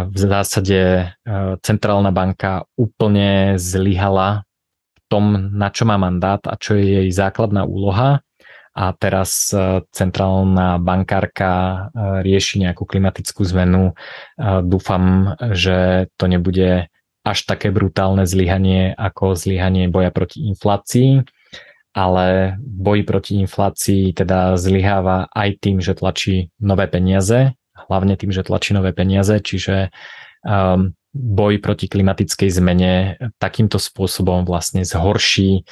v zásade centrálna banka úplne zlyhala tom, na čo má mandát a čo je jej základná úloha. A teraz e, centrálna bankárka e, rieši nejakú klimatickú zmenu. E, dúfam, že to nebude až také brutálne zlyhanie ako zlyhanie boja proti inflácii, ale boj proti inflácii teda zlyháva aj tým, že tlačí nové peniaze, hlavne tým, že tlačí nové peniaze, čiže um, boj proti klimatickej zmene takýmto spôsobom vlastne zhorší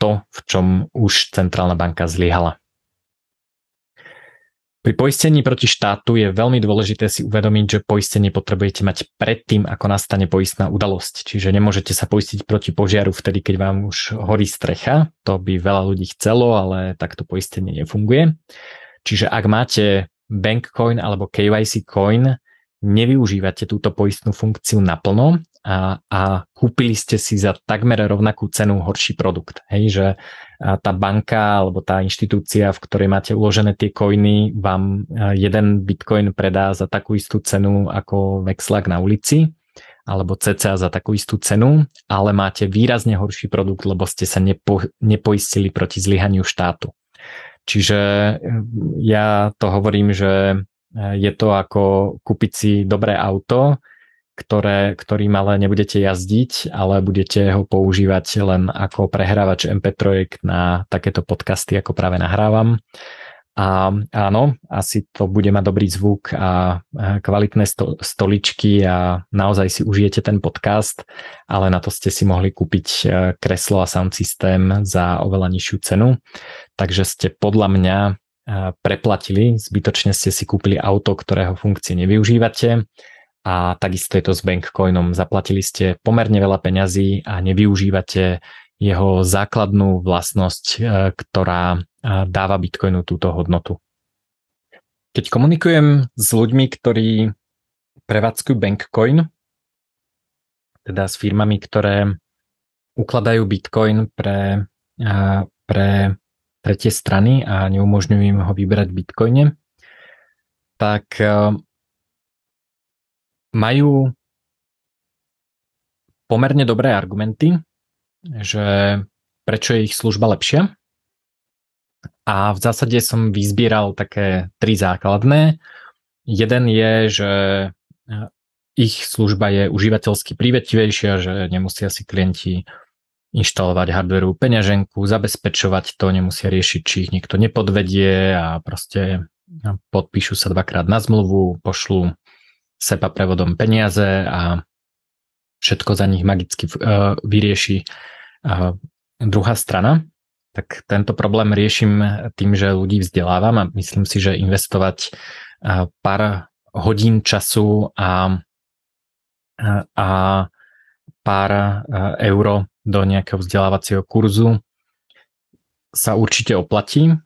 to, v čom už centrálna banka zlyhala. Pri poistení proti štátu je veľmi dôležité si uvedomiť, že poistenie potrebujete mať predtým, ako nastane poistná udalosť. Čiže nemôžete sa poistiť proti požiaru vtedy, keď vám už horí strecha. To by veľa ľudí chcelo, ale takto poistenie nefunguje. Čiže ak máte Bankcoin alebo KYC coin, nevyužívate túto poistnú funkciu naplno a, a kúpili ste si za takmer rovnakú cenu horší produkt. Hej, že tá banka alebo tá inštitúcia, v ktorej máte uložené tie coiny, vám jeden bitcoin predá za takú istú cenu ako vexlak na ulici alebo cca za takú istú cenu, ale máte výrazne horší produkt, lebo ste sa nepo, nepoistili proti zlyhaniu štátu. Čiže ja to hovorím, že je to ako kúpiť si dobré auto, ktoré, ktorým ale nebudete jazdiť, ale budete ho používať len ako prehrávač MP3 na takéto podcasty, ako práve nahrávam. A áno, asi to bude mať dobrý zvuk a kvalitné sto, stoličky a naozaj si užijete ten podcast, ale na to ste si mohli kúpiť e, kreslo a sound systém za oveľa nižšiu cenu. Takže ste podľa mňa preplatili, zbytočne ste si kúpili auto, ktorého funkcie nevyužívate a takisto je to s Bankcoinom. Zaplatili ste pomerne veľa peňazí a nevyužívate jeho základnú vlastnosť, e, ktorá dáva Bitcoinu túto hodnotu. Keď komunikujem s ľuďmi, ktorí prevádzkujú Bankcoin, teda s firmami, ktoré ukladajú Bitcoin pre, pre tretie strany a neumožňujú im ho vyberať v Bitcoine, tak majú pomerne dobré argumenty, že prečo je ich služba lepšia a v zásade som vyzbieral také tri základné. Jeden je, že eh, ich služba je užívateľsky prívetivejšia, že nemusia si klienti inštalovať hardverovú peňaženku, zabezpečovať to, nemusia riešiť, či ich niekto nepodvedie a proste eh, podpíšu sa dvakrát na zmluvu, pošlu SEPA prevodom peniaze a všetko za nich magicky uh, vyrieši uh, druhá strana. Tak tento problém riešim tým, že ľudí vzdelávam a myslím si, že investovať pár hodín času a, a pár euro do nejakého vzdelávacieho kurzu sa určite oplatí.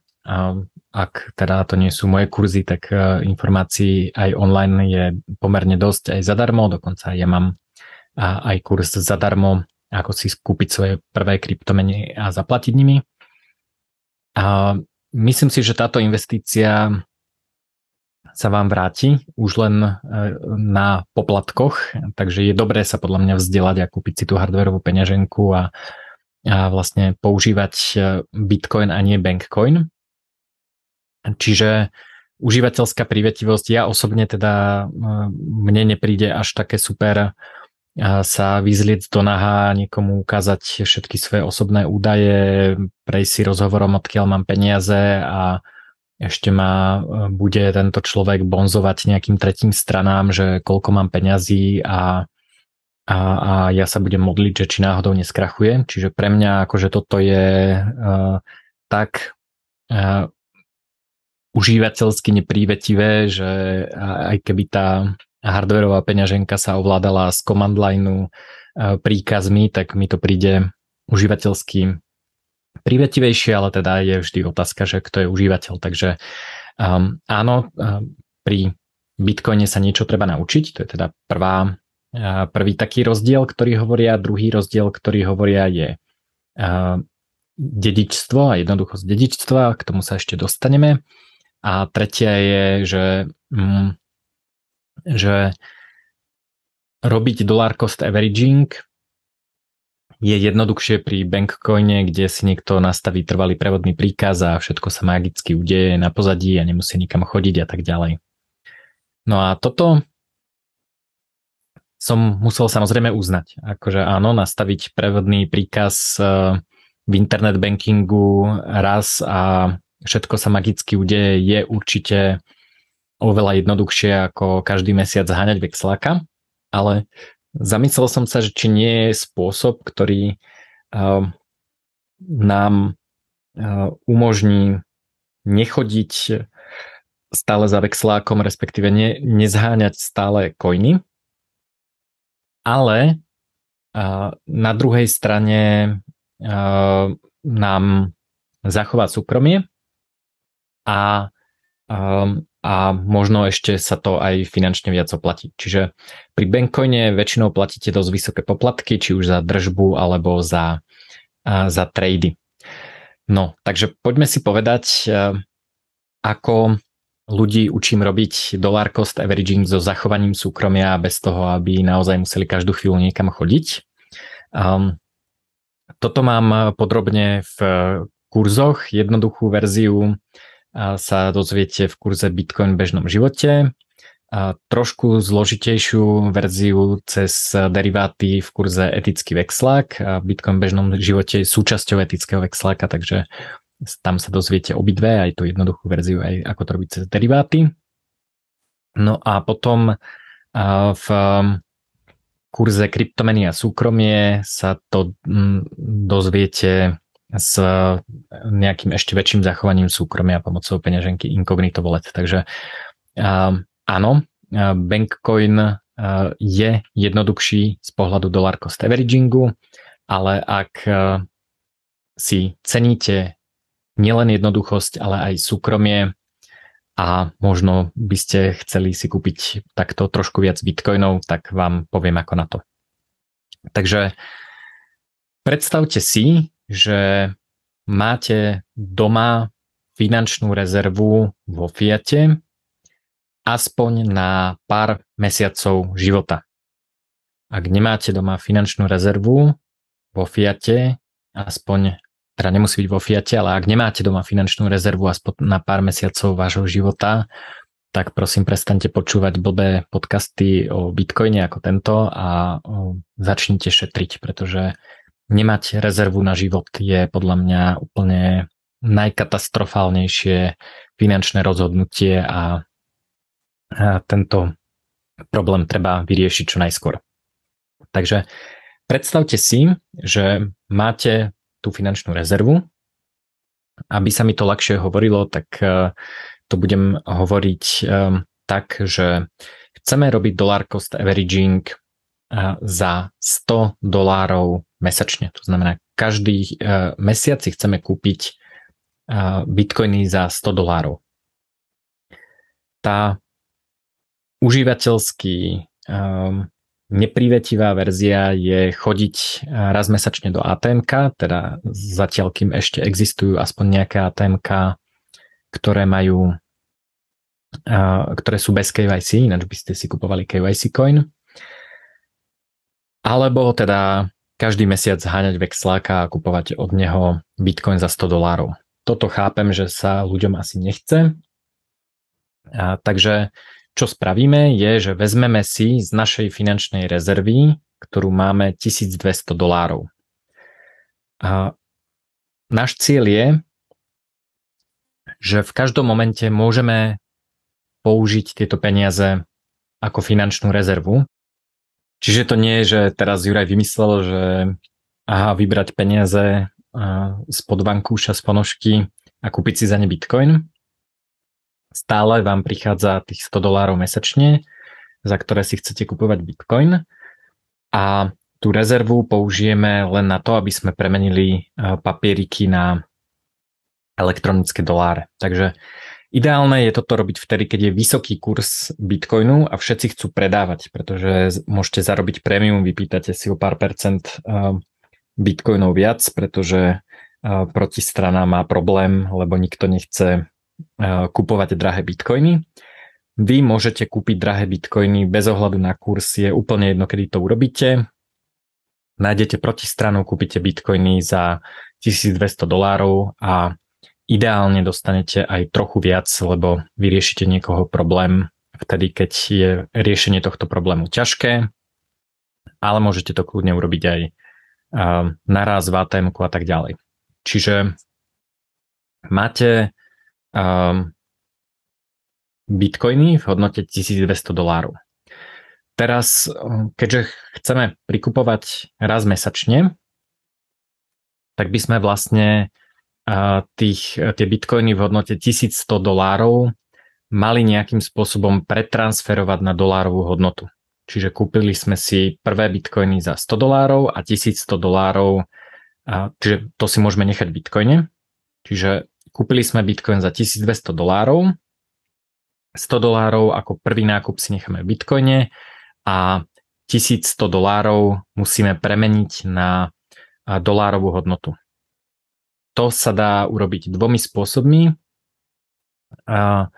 Ak teda to nie sú moje kurzy, tak informácií aj online je pomerne dosť aj zadarmo, dokonca ja mám aj kurz zadarmo, ako si kúpiť svoje prvé kryptomeny a zaplatiť nimi. A myslím si, že táto investícia sa vám vráti už len e, na poplatkoch, takže je dobré sa podľa mňa vzdelať a kúpiť si tú hardwareovú peňaženku a, a vlastne používať e, Bitcoin a nie Bankcoin. Čiže užívateľská prívetivosť, ja osobne teda e, mne nepríde až také super sa vyzliec do naha, niekomu ukázať všetky svoje osobné údaje, prejsť si rozhovorom, odkiaľ mám peniaze a ešte ma e, bude tento človek bonzovať nejakým tretím stranám, že koľko mám peňazí a, a, a ja sa budem modliť, že či náhodou neskrachuje. Čiže pre mňa akože toto je uh, tak uh, užívateľsky neprívětivé, že aj keby tá hardwareová peňaženka sa ovládala z command lineu príkazmi, tak mi to príde užívateľsky privetivejšie, ale teda je vždy otázka, že kto je užívateľ. Takže um, áno, um, pri Bitcoine sa niečo treba naučiť, to je teda prvá, uh, prvý taký rozdiel, ktorý hovoria, druhý rozdiel, ktorý hovoria je uh, dedičstvo a jednoduchosť dedičstva, k tomu sa ešte dostaneme. A tretia je, že um, že robiť dollar cost averaging je jednoduchšie pri bankcoine, kde si niekto nastaví trvalý prevodný príkaz a všetko sa magicky udeje na pozadí a nemusí nikam chodiť a tak ďalej. No a toto som musel samozrejme uznať. Akože áno, nastaviť prevodný príkaz eh, v internet bankingu raz a všetko sa magicky udeje je určite oveľa jednoduchšie ako každý mesiac zháňať vexláka, ale zamyslel som sa, že či nie je spôsob, ktorý uh, nám uh, umožní nechodiť stále za vexlákom, respektíve ne, nezháňať stále coiny, ale uh, na druhej strane uh, nám zachová súkromie a um, a možno ešte sa to aj finančne viac oplatí. Čiže pri Bankcoine väčšinou platíte dosť vysoké poplatky, či už za držbu alebo za, za trady. No, takže poďme si povedať, ako ľudí učím robiť dollar cost averaging so zachovaním súkromia bez toho, aby naozaj museli každú chvíľu niekam chodiť. Um, toto mám podrobne v kurzoch, jednoduchú verziu sa dozviete v kurze Bitcoin v bežnom živote. A trošku zložitejšiu verziu cez deriváty v kurze etický vexlák. A Bitcoin v bežnom živote je súčasťou etického vexláka, takže tam sa dozviete obidve, aj tú jednoduchú verziu, aj ako to robiť cez deriváty. No a potom v kurze kryptomeny a súkromie sa to dozviete s nejakým ešte väčším zachovaním súkromia pomocou peňaženky Incognito Wallet. Takže áno, Bankcoin je jednoduchší z pohľadu dollar cost averagingu, ale ak si ceníte nielen jednoduchosť, ale aj súkromie a možno by ste chceli si kúpiť takto trošku viac bitcoinov, tak vám poviem ako na to. Takže predstavte si, že máte doma finančnú rezervu vo Fiate aspoň na pár mesiacov života. Ak nemáte doma finančnú rezervu vo Fiate, aspoň, teda nemusí byť vo Fiate, ale ak nemáte doma finančnú rezervu aspoň na pár mesiacov vášho života, tak prosím prestante počúvať blbé podcasty o Bitcoine ako tento a začnite šetriť, pretože nemať rezervu na život je podľa mňa úplne najkatastrofálnejšie finančné rozhodnutie a, a tento problém treba vyriešiť čo najskôr. Takže predstavte si, že máte tú finančnú rezervu. Aby sa mi to ľahšie hovorilo, tak e, to budem hovoriť e, tak, že chceme robiť dollar cost averaging e, za 100 dolárov mesačne. To znamená, každý uh, mesiac si chceme kúpiť uh, bitcoiny za 100 dolárov. Tá užívateľský um, neprivetivá verzia je chodiť raz mesačne do ATM, teda zatiaľ, kým ešte existujú aspoň nejaké ATM, ktoré majú ktoré sú bez KYC, ináč by ste si kupovali KYC coin. Alebo teda každý mesiac háňať vexláka a kupovať od neho bitcoin za 100 dolárov. Toto chápem, že sa ľuďom asi nechce. A, takže čo spravíme je, že vezmeme si z našej finančnej rezervy, ktorú máme 1200 dolárov. A náš cieľ je, že v každom momente môžeme použiť tieto peniaze ako finančnú rezervu Čiže to nie je, že teraz Juraj vymyslel, že aha, vybrať peniaze spod vankúša, z ponožky a kúpiť si za ne bitcoin. Stále vám prichádza tých 100 dolárov mesačne, za ktoré si chcete kupovať bitcoin a tú rezervu použijeme len na to, aby sme premenili papieriky na elektronické doláre. Takže Ideálne je toto robiť vtedy, keď je vysoký kurz Bitcoinu a všetci chcú predávať, pretože môžete zarobiť prémium, vypýtate si o pár percent Bitcoinov viac, pretože protistrana má problém, lebo nikto nechce kupovať drahé Bitcoiny. Vy môžete kúpiť drahé Bitcoiny bez ohľadu na kurz, je úplne jedno, kedy to urobíte. Nájdete protistranu, kúpite Bitcoiny za 1200 dolárov a ideálne dostanete aj trochu viac, lebo vyriešite niekoho problém vtedy, keď je riešenie tohto problému ťažké, ale môžete to kľudne urobiť aj naraz v atm a tak ďalej. Čiže máte bitcoiny v hodnote 1200 dolárov. Teraz, keďže chceme prikupovať raz mesačne, tak by sme vlastne tých, tie bitcoiny v hodnote 1100 dolárov mali nejakým spôsobom pretransferovať na dolárovú hodnotu. Čiže kúpili sme si prvé bitcoiny za 100 dolárov a 1100 dolárov, čiže to si môžeme nechať bitcoine. Čiže kúpili sme bitcoin za 1200 dolárov, 100 dolárov ako prvý nákup si necháme v bitcoine a 1100 dolárov musíme premeniť na dolárovú hodnotu to sa dá urobiť dvomi spôsobmi. A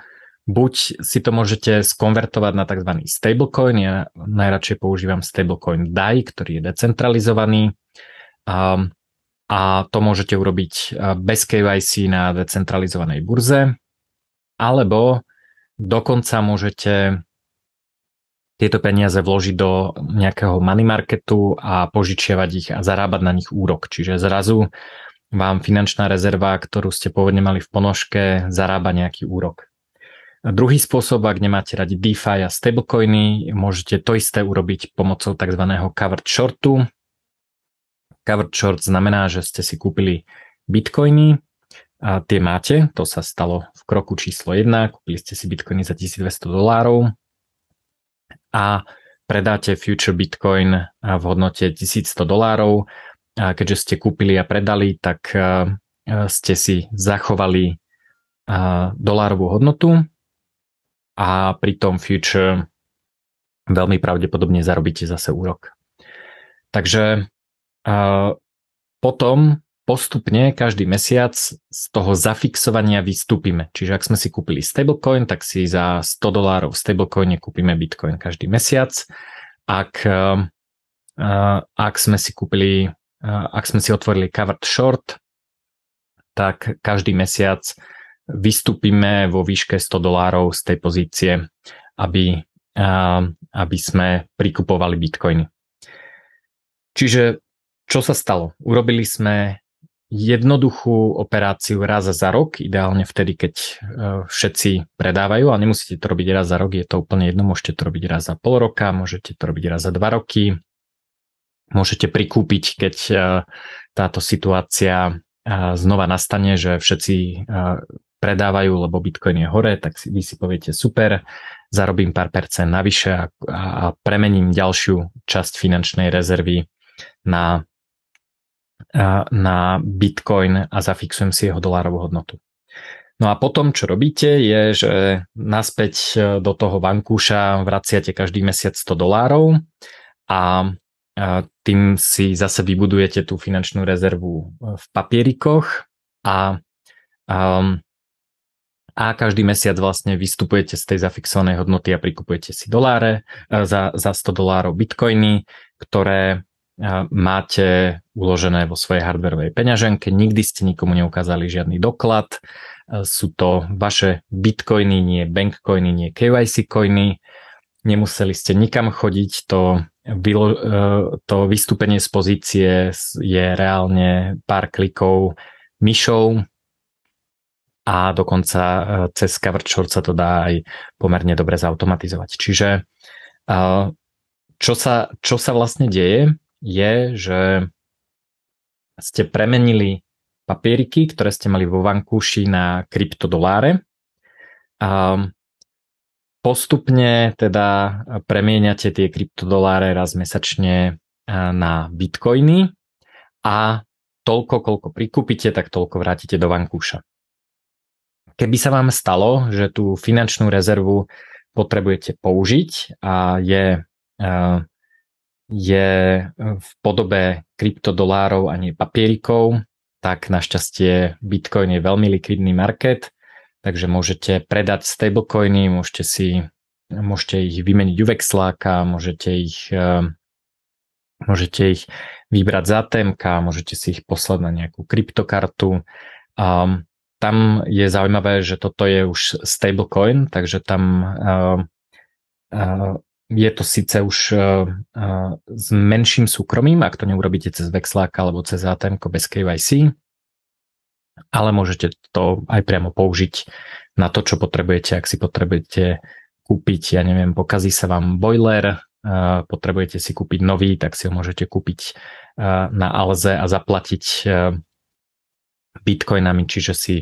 buď si to môžete skonvertovať na tzv. stablecoin, ja najradšej používam stablecoin DAI, ktorý je decentralizovaný a, a to môžete urobiť bez KYC na decentralizovanej burze, alebo dokonca môžete tieto peniaze vložiť do nejakého money marketu a požičiavať ich a zarábať na nich úrok. Čiže zrazu vám finančná rezerva, ktorú ste pôvodne mali v ponožke, zarába nejaký úrok. A druhý spôsob, ak nemáte radi DeFi a stablecoiny, môžete to isté urobiť pomocou tzv. covered shortu. Covered short znamená, že ste si kúpili bitcoiny, a tie máte, to sa stalo v kroku číslo 1, kúpili ste si bitcoiny za 1200 dolárov a predáte future bitcoin v hodnote 1100 dolárov a keďže ste kúpili a predali, tak ste si zachovali dolárovú hodnotu a pri tom future veľmi pravdepodobne zarobíte zase úrok. Takže potom postupne každý mesiac z toho zafixovania vystúpime. Čiže ak sme si kúpili stablecoin, tak si za 100 dolárov v stablecoine kúpime bitcoin každý mesiac. Ak, ak sme si kúpili ak sme si otvorili covered short, tak každý mesiac vystúpime vo výške 100 dolárov z tej pozície, aby, aby sme prikupovali bitcoiny. Čiže čo sa stalo? Urobili sme jednoduchú operáciu raz za rok, ideálne vtedy, keď e, všetci predávajú, ale nemusíte to robiť raz za rok, je to úplne jedno, môžete to robiť raz za pol roka, môžete to robiť raz za dva roky, môžete prikúpiť, keď e, táto situácia e, znova nastane, že všetci e, predávajú, lebo Bitcoin je hore, tak vy si poviete super, zarobím pár percent navyše a, a premením ďalšiu časť finančnej rezervy na, na Bitcoin a zafixujem si jeho dolárovú hodnotu. No a potom, čo robíte, je, že naspäť do toho vankúša vraciate každý mesiac 100 dolárov a tým si zase vybudujete tú finančnú rezervu e, v papierikoch a, a, a každý mesiac vlastne vystupujete z tej zafixovanej hodnoty a prikupujete si doláre e, za, za 100 dolárov bitcoiny, ktoré e, máte uložené vo svojej hardwareovej peňaženke, nikdy ste nikomu neukázali žiadny doklad, sú to vaše bitcoiny, nie bankcoiny, nie KYC coiny, nemuseli ste nikam chodiť, to E, to vystúpenie z pozície je reálne pár klikov myšou a dokonca e, cez cover sa to dá aj pomerne dobre zautomatizovať. Čiže e, čo sa, čo sa vlastne deje, je, že ste premenili papieriky, ktoré ste mali vo vankúši na kryptodoláre. Postupne teda premieňate tie kryptodoláre raz mesačne na bitcoiny a toľko, koľko prikúpite, tak toľko vrátite do vankúša. Keby sa vám stalo, že tú finančnú rezervu potrebujete použiť a je, je v podobe kryptodolárov a nie papierikov, tak našťastie Bitcoin je veľmi likvidný market Takže môžete predať stablecoiny, môžete si môžete ich vymeniť u vexláka, môžete ich eh, môžete ich vybrať za TMK, môžete si ich poslať na nejakú kryptokartu. Um, tam je zaujímavé, že toto je už stablecoin, takže tam uh, uh, je to síce už s menším súkromím, ak to neurobíte cez vexláka alebo cez ATM bez KYC, ale môžete to aj priamo použiť na to, čo potrebujete, ak si potrebujete kúpiť, ja neviem, pokazí sa vám boiler, potrebujete si kúpiť nový, tak si ho môžete kúpiť na Alze a zaplatiť bitcoinami, čiže si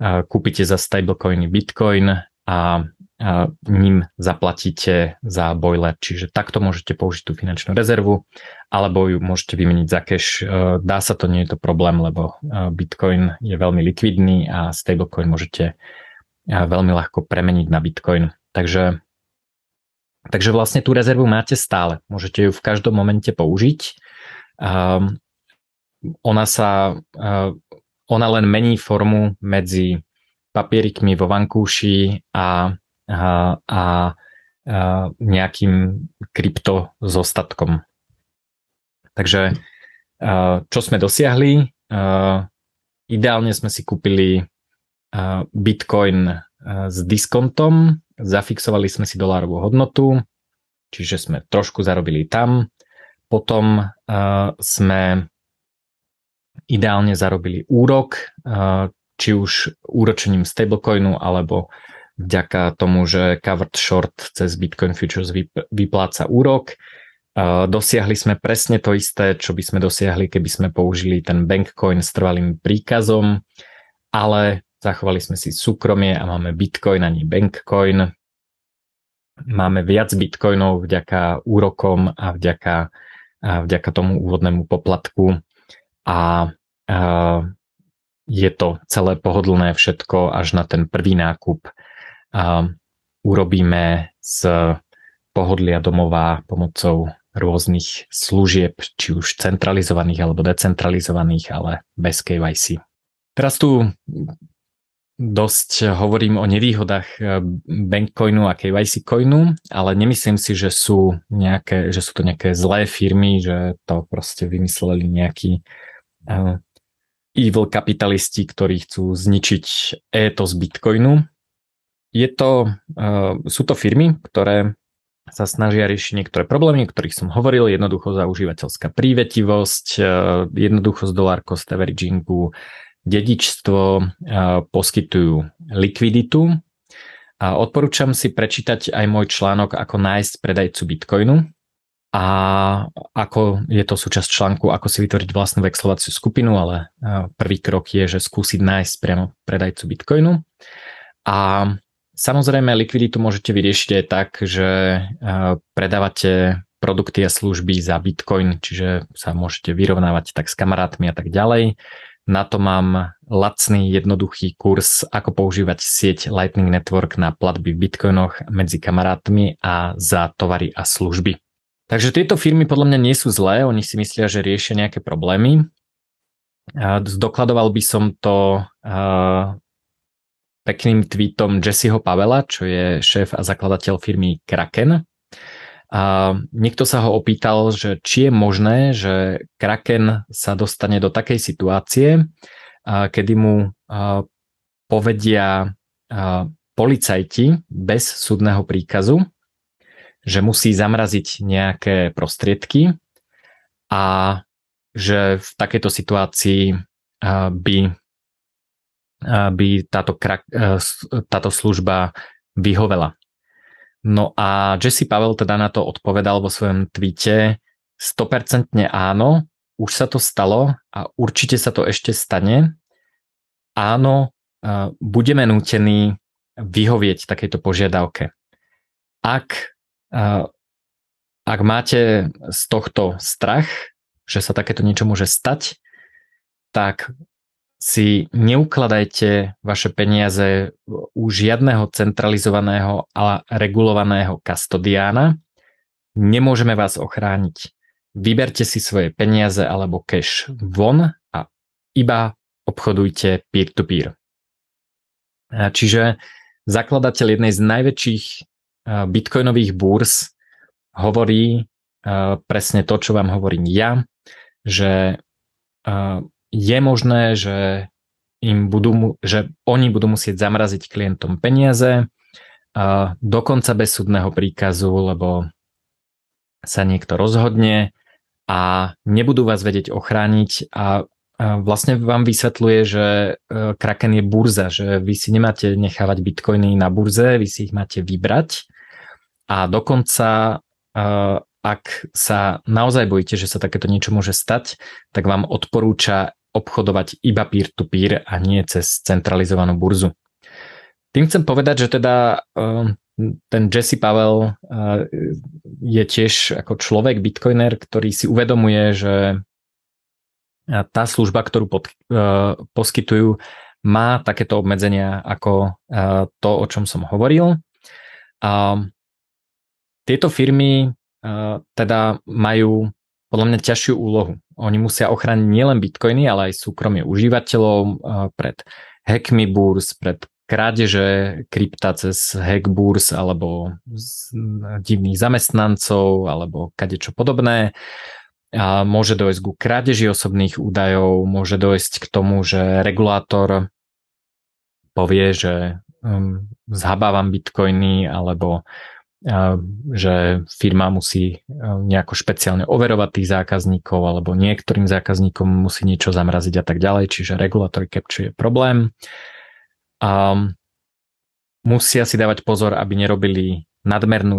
kúpite za stablecoiny bitcoin a ním zaplatíte za boiler. Čiže takto môžete použiť tú finančnú rezervu alebo ju môžete vymeniť za cash. E, dá sa to, nie je to problém, lebo e, Bitcoin je veľmi likvidný a stablecoin môžete e, veľmi ľahko premeniť na Bitcoin. Takže, takže vlastne tú rezervu máte stále. Môžete ju v každom momente použiť. Ona sa ona len mení formu medzi papierikmi vo vankúši a a, a, nejakým krypto zostatkom. Takže čo sme dosiahli? Ideálne sme si kúpili Bitcoin s diskontom, zafixovali sme si dolárovú hodnotu, čiže sme trošku zarobili tam. Potom sme ideálne zarobili úrok, či už úročením stablecoinu alebo vďaka tomu, že covered short cez Bitcoin Futures vypláca úrok. Dosiahli sme presne to isté, čo by sme dosiahli, keby sme použili ten bankcoin s trvalým príkazom, ale zachovali sme si súkromie a máme Bitcoin a nie bankcoin. Máme viac Bitcoinov vďaka úrokom a vďaka, a vďaka tomu úvodnému poplatku a, a je to celé pohodlné všetko až na ten prvý nákup urobíme z pohodlia domova pomocou rôznych služieb, či už centralizovaných alebo decentralizovaných, ale bez KYC. Teraz tu dosť hovorím o nevýhodách eh, Bankcoinu a KYC coinu, ale nemyslím si, že sú, nejaké, že sú to nejaké zlé firmy, že to proste vymysleli nejakí uh, evil kapitalisti, ktorí chcú zničiť etos Bitcoinu. Je to, uh, sú to firmy, ktoré sa snažia riešiť niektoré problémy, o ktorých som hovoril, jednoducho za užívateľská prívetivosť, e, jednoduchosť dollar cost averagingu, dedičstvo, e, poskytujú likviditu. A odporúčam si prečítať aj môj článok ako nájsť predajcu Bitcoinu a ako je to súčasť článku, ako si vytvoriť vlastnú vexlovaciu skupinu, ale prvý krok je, že skúsiť nájsť priamo predajcu Bitcoinu. A Samozrejme, likviditu môžete vyriešiť aj tak, že predávate produkty a služby za Bitcoin, čiže sa môžete vyrovnávať tak s kamarátmi a tak ďalej. Na to mám lacný, jednoduchý kurz, ako používať sieť Lightning Network na platby v bitcoinoch medzi kamarátmi a za tovary a služby. Takže tieto firmy podľa mňa nie sú zlé, oni si myslia, že riešia nejaké problémy. Zdokladoval by som to pekným tweetom Jesseho Pavela, čo je šéf a zakladateľ firmy Kraken. A niekto sa ho opýtal, že či je možné, že Kraken sa dostane do takej situácie, kedy mu povedia policajti bez súdneho príkazu, že musí zamraziť nejaké prostriedky a že v takejto situácii by by táto, e, táto služba vyhovela. No a Jesse Pavel teda na to odpovedal vo svojom tweete 100% áno, už sa to stalo a určite sa to ešte stane. Áno, e, budeme nútení vyhovieť takejto požiadavke. Ak, e, ak máte z tohto strach, že sa takéto niečo môže stať, tak si neukladajte vaše peniaze u žiadneho centralizovaného a regulovaného kastodiána. Nemôžeme vás ochrániť. Vyberte si svoje peniaze alebo cash von a iba obchodujte peer-to-peer. Čiže zakladateľ jednej z najväčších bitcoinových búrs hovorí presne to, čo vám hovorím ja, že je možné, že im budú, že oni budú musieť zamraziť klientom peniaze, a dokonca bez súdneho príkazu, lebo sa niekto rozhodne a nebudú vás vedieť ochrániť a vlastne vám vysvetľuje, že e, Kraken je burza, že vy si nemáte nechávať bitcoiny na burze, vy si ich máte vybrať a dokonca e, ak sa naozaj bojíte, že sa takéto niečo môže stať, tak vám odporúča obchodovať iba peer-to-peer a nie cez centralizovanú burzu. Tým chcem povedať, že teda ehm, ten Jesse Pavel eh, je tiež ako človek, bitcoiner, ktorý si uvedomuje, že eh, tá služba, ktorú pod, eh, poskytujú, má takéto obmedzenia ako to, o čom som hovoril. A tieto firmy teda majú podľa mňa ťažšiu úlohu. Oni musia ochrániť nielen bitcoiny, ale aj súkromie užívateľov eh, pred hackmi burs, pred krádeže krypta cez hack burs alebo divných zamestnancov alebo kadečo podobné. A môže dojsť ku krádeži osobných údajov, môže dojsť k tomu, že regulátor povie, že um, zhabávam bitcoiny alebo že firma musí nejako špeciálne overovať tých zákazníkov alebo niektorým zákazníkom musí niečo zamraziť a tak ďalej, čiže regulatory capture je problém. A musia si dávať pozor, aby nerobili nadmernú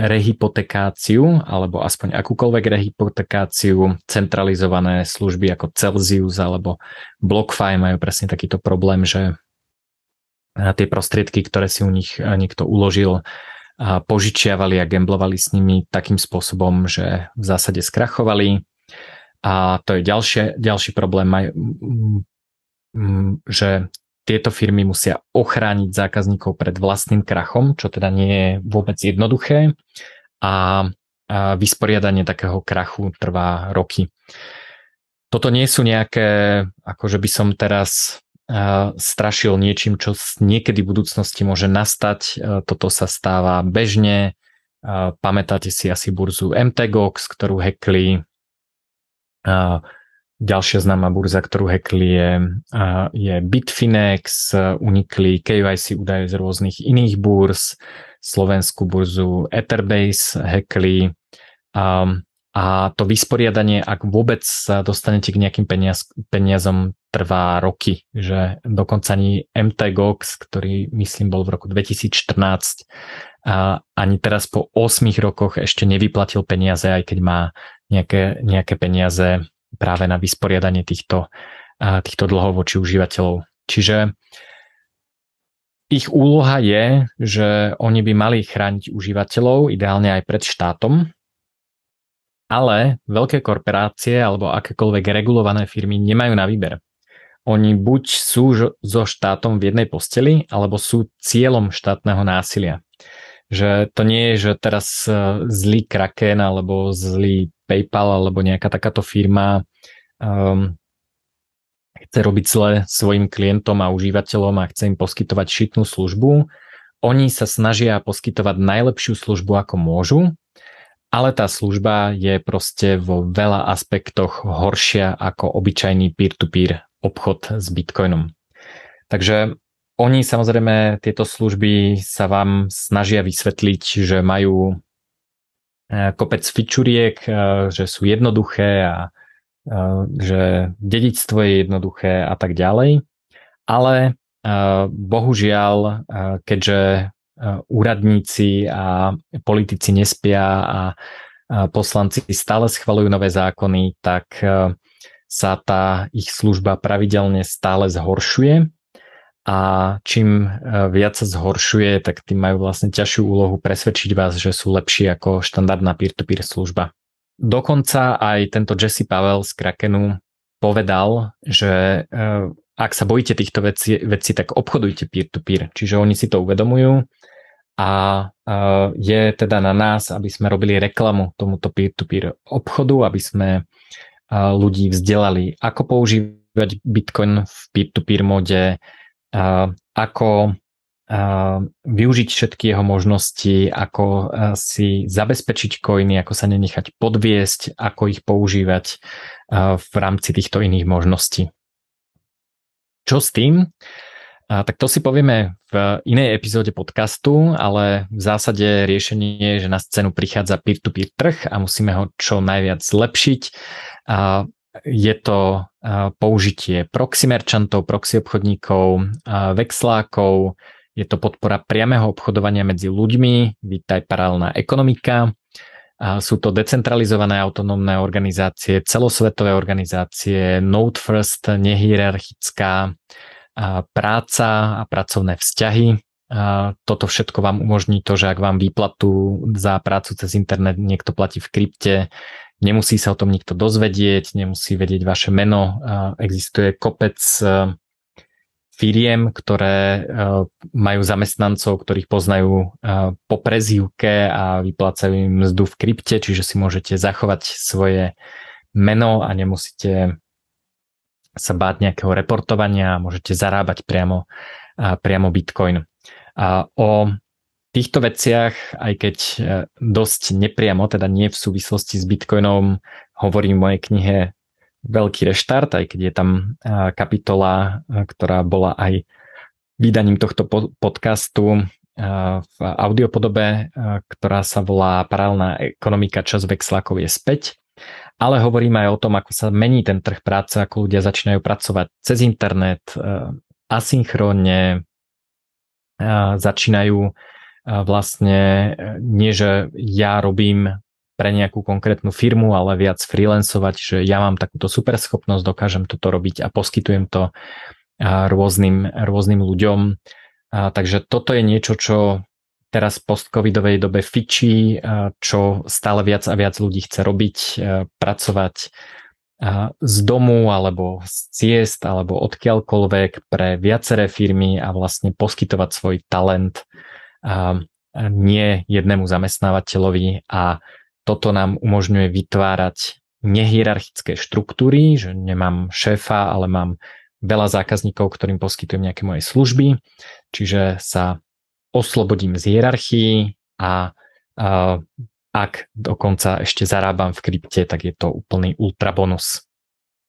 rehypotekáciu alebo aspoň akúkoľvek rehypotekáciu, centralizované služby ako Celsius alebo BlockFi majú presne takýto problém, že tie prostriedky, ktoré si u nich niekto uložil, požičiavali a gamblovali s nimi takým spôsobom, že v zásade skrachovali. A to je ďalšie, ďalší problém, že tieto firmy musia ochrániť zákazníkov pred vlastným krachom, čo teda nie je vôbec jednoduché a vysporiadanie takého krachu trvá roky. Toto nie sú nejaké, akože by som teraz strašil niečím, čo niekedy v budúcnosti môže nastať. Toto sa stáva bežne. Pamätáte si asi burzu MTGOX, ktorú hackli. Ďalšia známa burza, ktorú hackli je, je Bitfinex, unikli KYC údaje z rôznych iných burz, slovenskú burzu Etherbase hackli. A to vysporiadanie, ak vôbec sa dostanete k nejakým peniaz, peniazom, trvá roky, že dokonca ani MTGOX, ktorý myslím bol v roku 2014, a ani teraz po 8 rokoch ešte nevyplatil peniaze, aj keď má nejaké, nejaké peniaze práve na vysporiadanie týchto, týchto dlhov voči užívateľov. Čiže ich úloha je, že oni by mali chrániť užívateľov, ideálne aj pred štátom, ale veľké korporácie alebo akékoľvek regulované firmy nemajú na výber. Oni buď sú so štátom v jednej posteli, alebo sú cieľom štátneho násilia. Že to nie je, že teraz e, zlý Kraken alebo zlý PayPal alebo nejaká takáto firma um, chce robiť zle svojim klientom a užívateľom a chce im poskytovať šitnú službu. Oni sa snažia poskytovať najlepšiu službu, ako môžu ale tá služba je proste vo veľa aspektoch horšia ako obyčajný peer-to-peer obchod s Bitcoinom. Takže oni samozrejme tieto služby sa vám snažia vysvetliť, že majú e, kopec fičuriek, e, že sú jednoduché a e, že dedictvo je jednoduché a tak ďalej. Ale bohužiaľ, keďže úradníci a politici nespia a poslanci stále schvalujú nové zákony, tak sa tá ich služba pravidelne stále zhoršuje a čím e, viac sa zhoršuje, tak tým majú vlastne ťažšiu úlohu presvedčiť vás, že sú lepší ako štandardná peer-to-peer služba. Dokonca aj tento Jesse Pavel z Krakenu povedal, že e, ak sa bojíte týchto vecí, vecí tak obchodujte peer-to-peer. Čiže oni si to uvedomujú a je teda na nás, aby sme robili reklamu tomuto peer-to-peer obchodu, aby sme ľudí vzdelali, ako používať Bitcoin v peer-to-peer mode, ako využiť všetky jeho možnosti, ako si zabezpečiť coiny, ako sa nenechať podviesť, ako ich používať v rámci týchto iných možností. Čo s tým? A, tak to si povieme v inej epizóde podcastu, ale v zásade riešenie je, že na scénu prichádza peer-to-peer trh a musíme ho čo najviac zlepšiť. A, je to použitie proxy merchantov, proxy obchodníkov, vexlákov, je to podpora priameho obchodovania medzi ľuďmi, vítaj paralelná ekonomika, sú to decentralizované autonómne organizácie, celosvetové organizácie, Node First, nehierarchická práca a pracovné vzťahy. Toto všetko vám umožní to, že ak vám výplatu za prácu cez internet niekto platí v krypte, nemusí sa o tom nikto dozvedieť, nemusí vedieť vaše meno. Existuje kopec e, firiem, ktoré e, majú zamestnancov, ktorých poznajú e, po prezývke a vyplácajú im mzdu v krypte, čiže si môžete zachovať svoje meno a nemusíte sa báť nejakého reportovania a môžete zarábať priamo, priamo Bitcoin. A o týchto veciach, aj keď e, dosť nepriamo, teda nie v súvislosti s Bitcoinom, hovorím v mojej knihe Veľký reštart, aj keď je tam kapitola, ktorá bola aj vydaním tohto podcastu v audiopodobe, ktorá sa volá Paralelná ekonomika čas vexlákov je späť. Ale hovoríme aj o tom, ako sa mení ten trh práce, ako ľudia začínajú pracovať cez internet, asynchrónne, začínajú vlastne nie, že ja robím pre nejakú konkrétnu firmu, ale viac freelancovať, že ja mám takúto super schopnosť, dokážem toto robiť a poskytujem to rôznym, rôznym ľuďom. Takže toto je niečo, čo teraz v post-covidovej dobe fičí, čo stále viac a viac ľudí chce robiť, pracovať z domu alebo z ciest alebo odkiaľkoľvek pre viaceré firmy a vlastne poskytovať svoj talent nie jednému zamestnávateľovi. A toto nám umožňuje vytvárať nehierarchické štruktúry, že nemám šéfa, ale mám veľa zákazníkov, ktorým poskytujem nejaké moje služby, čiže sa oslobodím z hierarchii a, a ak dokonca ešte zarábam v krypte, tak je to úplný ultrabonus.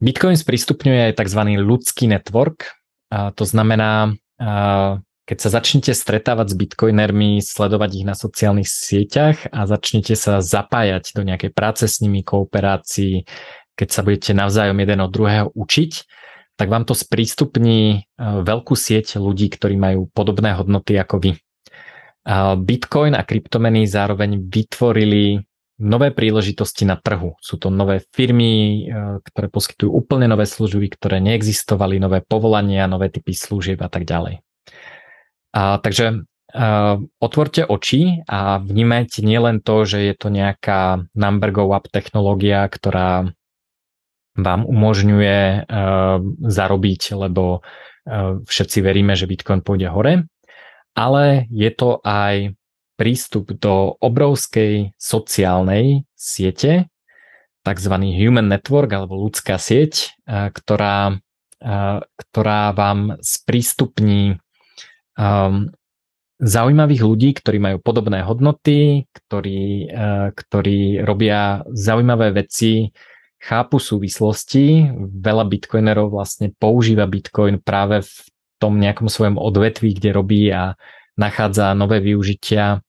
Bitcoin sprístupňuje aj tzv. ľudský network, a to znamená, a keď sa začnete stretávať s bitcoinermi, sledovať ich na sociálnych sieťach a začnete sa zapájať do nejakej práce s nimi, kooperácií, keď sa budete navzájom jeden od druhého učiť, tak vám to sprístupní e, veľkú sieť ľudí, ktorí majú podobné hodnoty ako vy. Bitcoin a kryptomeny zároveň vytvorili nové príležitosti na trhu. Sú to nové firmy, e, ktoré poskytujú úplne nové služby, ktoré neexistovali, nové povolania, nové typy služieb a tak ďalej. A, takže a, otvorte oči a vnímajte nielen to, že je to nejaká number go up technológia, ktorá vám umožňuje a, zarobiť, lebo a, všetci veríme, že Bitcoin pôjde hore, ale je to aj prístup do obrovskej sociálnej siete, tzv. human network alebo ľudská sieť, ktorá, ktorá vám sprístupní um, zaujímavých ľudí, ktorí majú podobné hodnoty, ktorí, uh, ktorí robia zaujímavé veci, chápu súvislosti. Veľa bitcoinerov vlastne používa bitcoin práve v tom nejakom svojom odvetví, kde robí a nachádza nové využitia.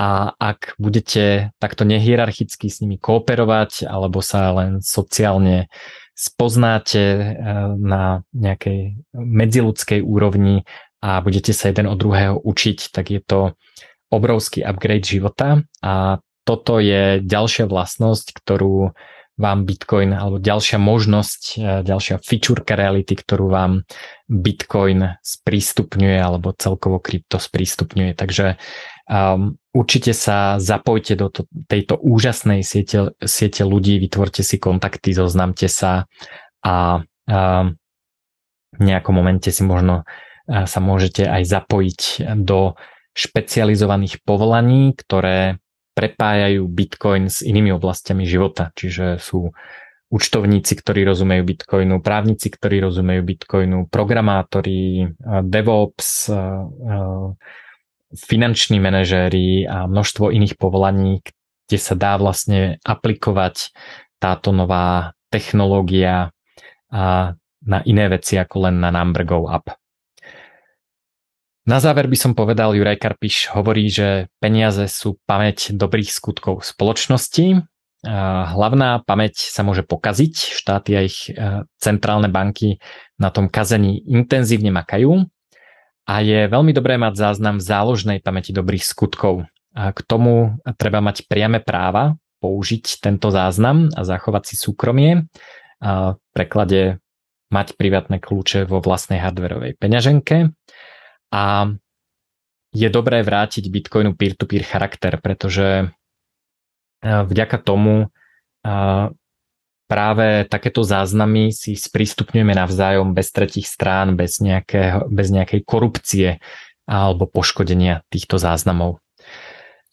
A ak budete takto nehierarchicky s nimi kooperovať alebo sa len sociálne spoznáte uh, na nejakej medziludskej úrovni, a budete sa jeden od druhého učiť, tak je to obrovský upgrade života a toto je ďalšia vlastnosť, ktorú vám Bitcoin, alebo ďalšia možnosť, e, ďalšia fičúrka reality, ktorú vám Bitcoin sprístupňuje, alebo celkovo krypto sprístupňuje. Takže um, určite sa zapojte do to, tejto úžasnej siete, siete ľudí, vytvorte si kontakty, zoznamte sa a um, v nejakom momente si možno sa môžete aj zapojiť do špecializovaných povolaní, ktoré prepájajú Bitcoin s inými oblastiami života. Čiže sú účtovníci, ktorí rozumejú Bitcoinu, právnici, ktorí rozumejú Bitcoinu, programátori, DevOps, finanční manažéri a množstvo iných povolaní, kde sa dá vlastne aplikovať táto nová technológia na iné veci ako len na Number Go Up. Na záver by som povedal, Juraj Karpiš hovorí, že peniaze sú pamäť dobrých skutkov spoločnosti. Hlavná pamäť sa môže pokaziť, štáty a ich e, centrálne banky na tom kazení intenzívne makajú a je veľmi dobré mať záznam záložnej pamäti dobrých skutkov. A k tomu treba mať priame práva použiť tento záznam a zachovať si súkromie. A v preklade mať privátne kľúče vo vlastnej hardverovej peňaženke a je dobré vrátiť Bitcoinu peer-to-peer charakter, pretože e, vďaka tomu e, práve takéto záznamy si sprístupňujeme navzájom bez tretich strán, bez, nejakého, bez nejakej korupcie alebo poškodenia týchto záznamov.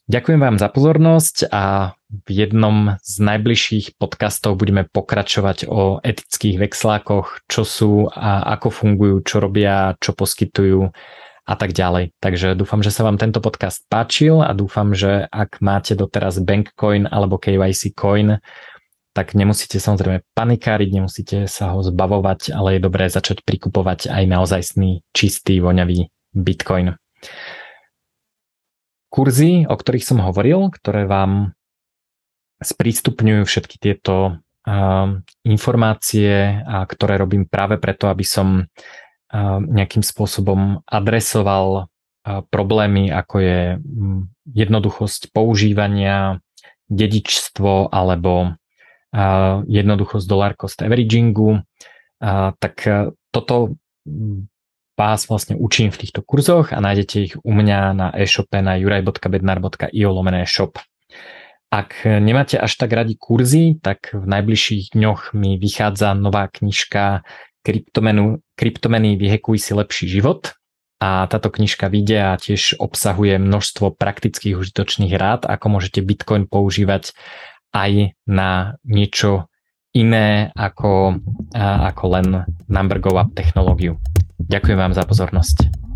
Ďakujem vám za pozornosť a v jednom z najbližších podcastov budeme pokračovať o etických vexlákoch, čo sú a ako fungujú, čo robia, čo poskytujú a tak ďalej. Takže dúfam, že sa vám tento podcast páčil a dúfam, že ak máte doteraz Bankcoin alebo KYC Coin, tak nemusíte samozrejme panikáriť, nemusíte sa ho zbavovať, ale je dobré začať prikupovať aj naozajstný, čistý, voňavý Bitcoin. kurzy, o ktorých som hovoril, ktoré vám sprístupňujú všetky tieto informácie, a ktoré robím práve preto, aby som nejakým spôsobom adresoval problémy, ako je jednoduchosť používania, dedičstvo alebo jednoduchosť dollar cost averagingu, tak toto vás vlastne učím v týchto kurzoch a nájdete ich u mňa na e-shope na juraj.bednar.io lomené shop. Ak nemáte až tak radi kurzy, tak v najbližších dňoch mi vychádza nová knižka Kryptomenu, Kryptomeny vyhekuj si lepší život. A táto knižka vyjde a tiež obsahuje množstvo praktických užitočných rád, ako môžete Bitcoin používať aj na niečo iné ako, ako len number technológiu. Ďakujem vám za pozornosť.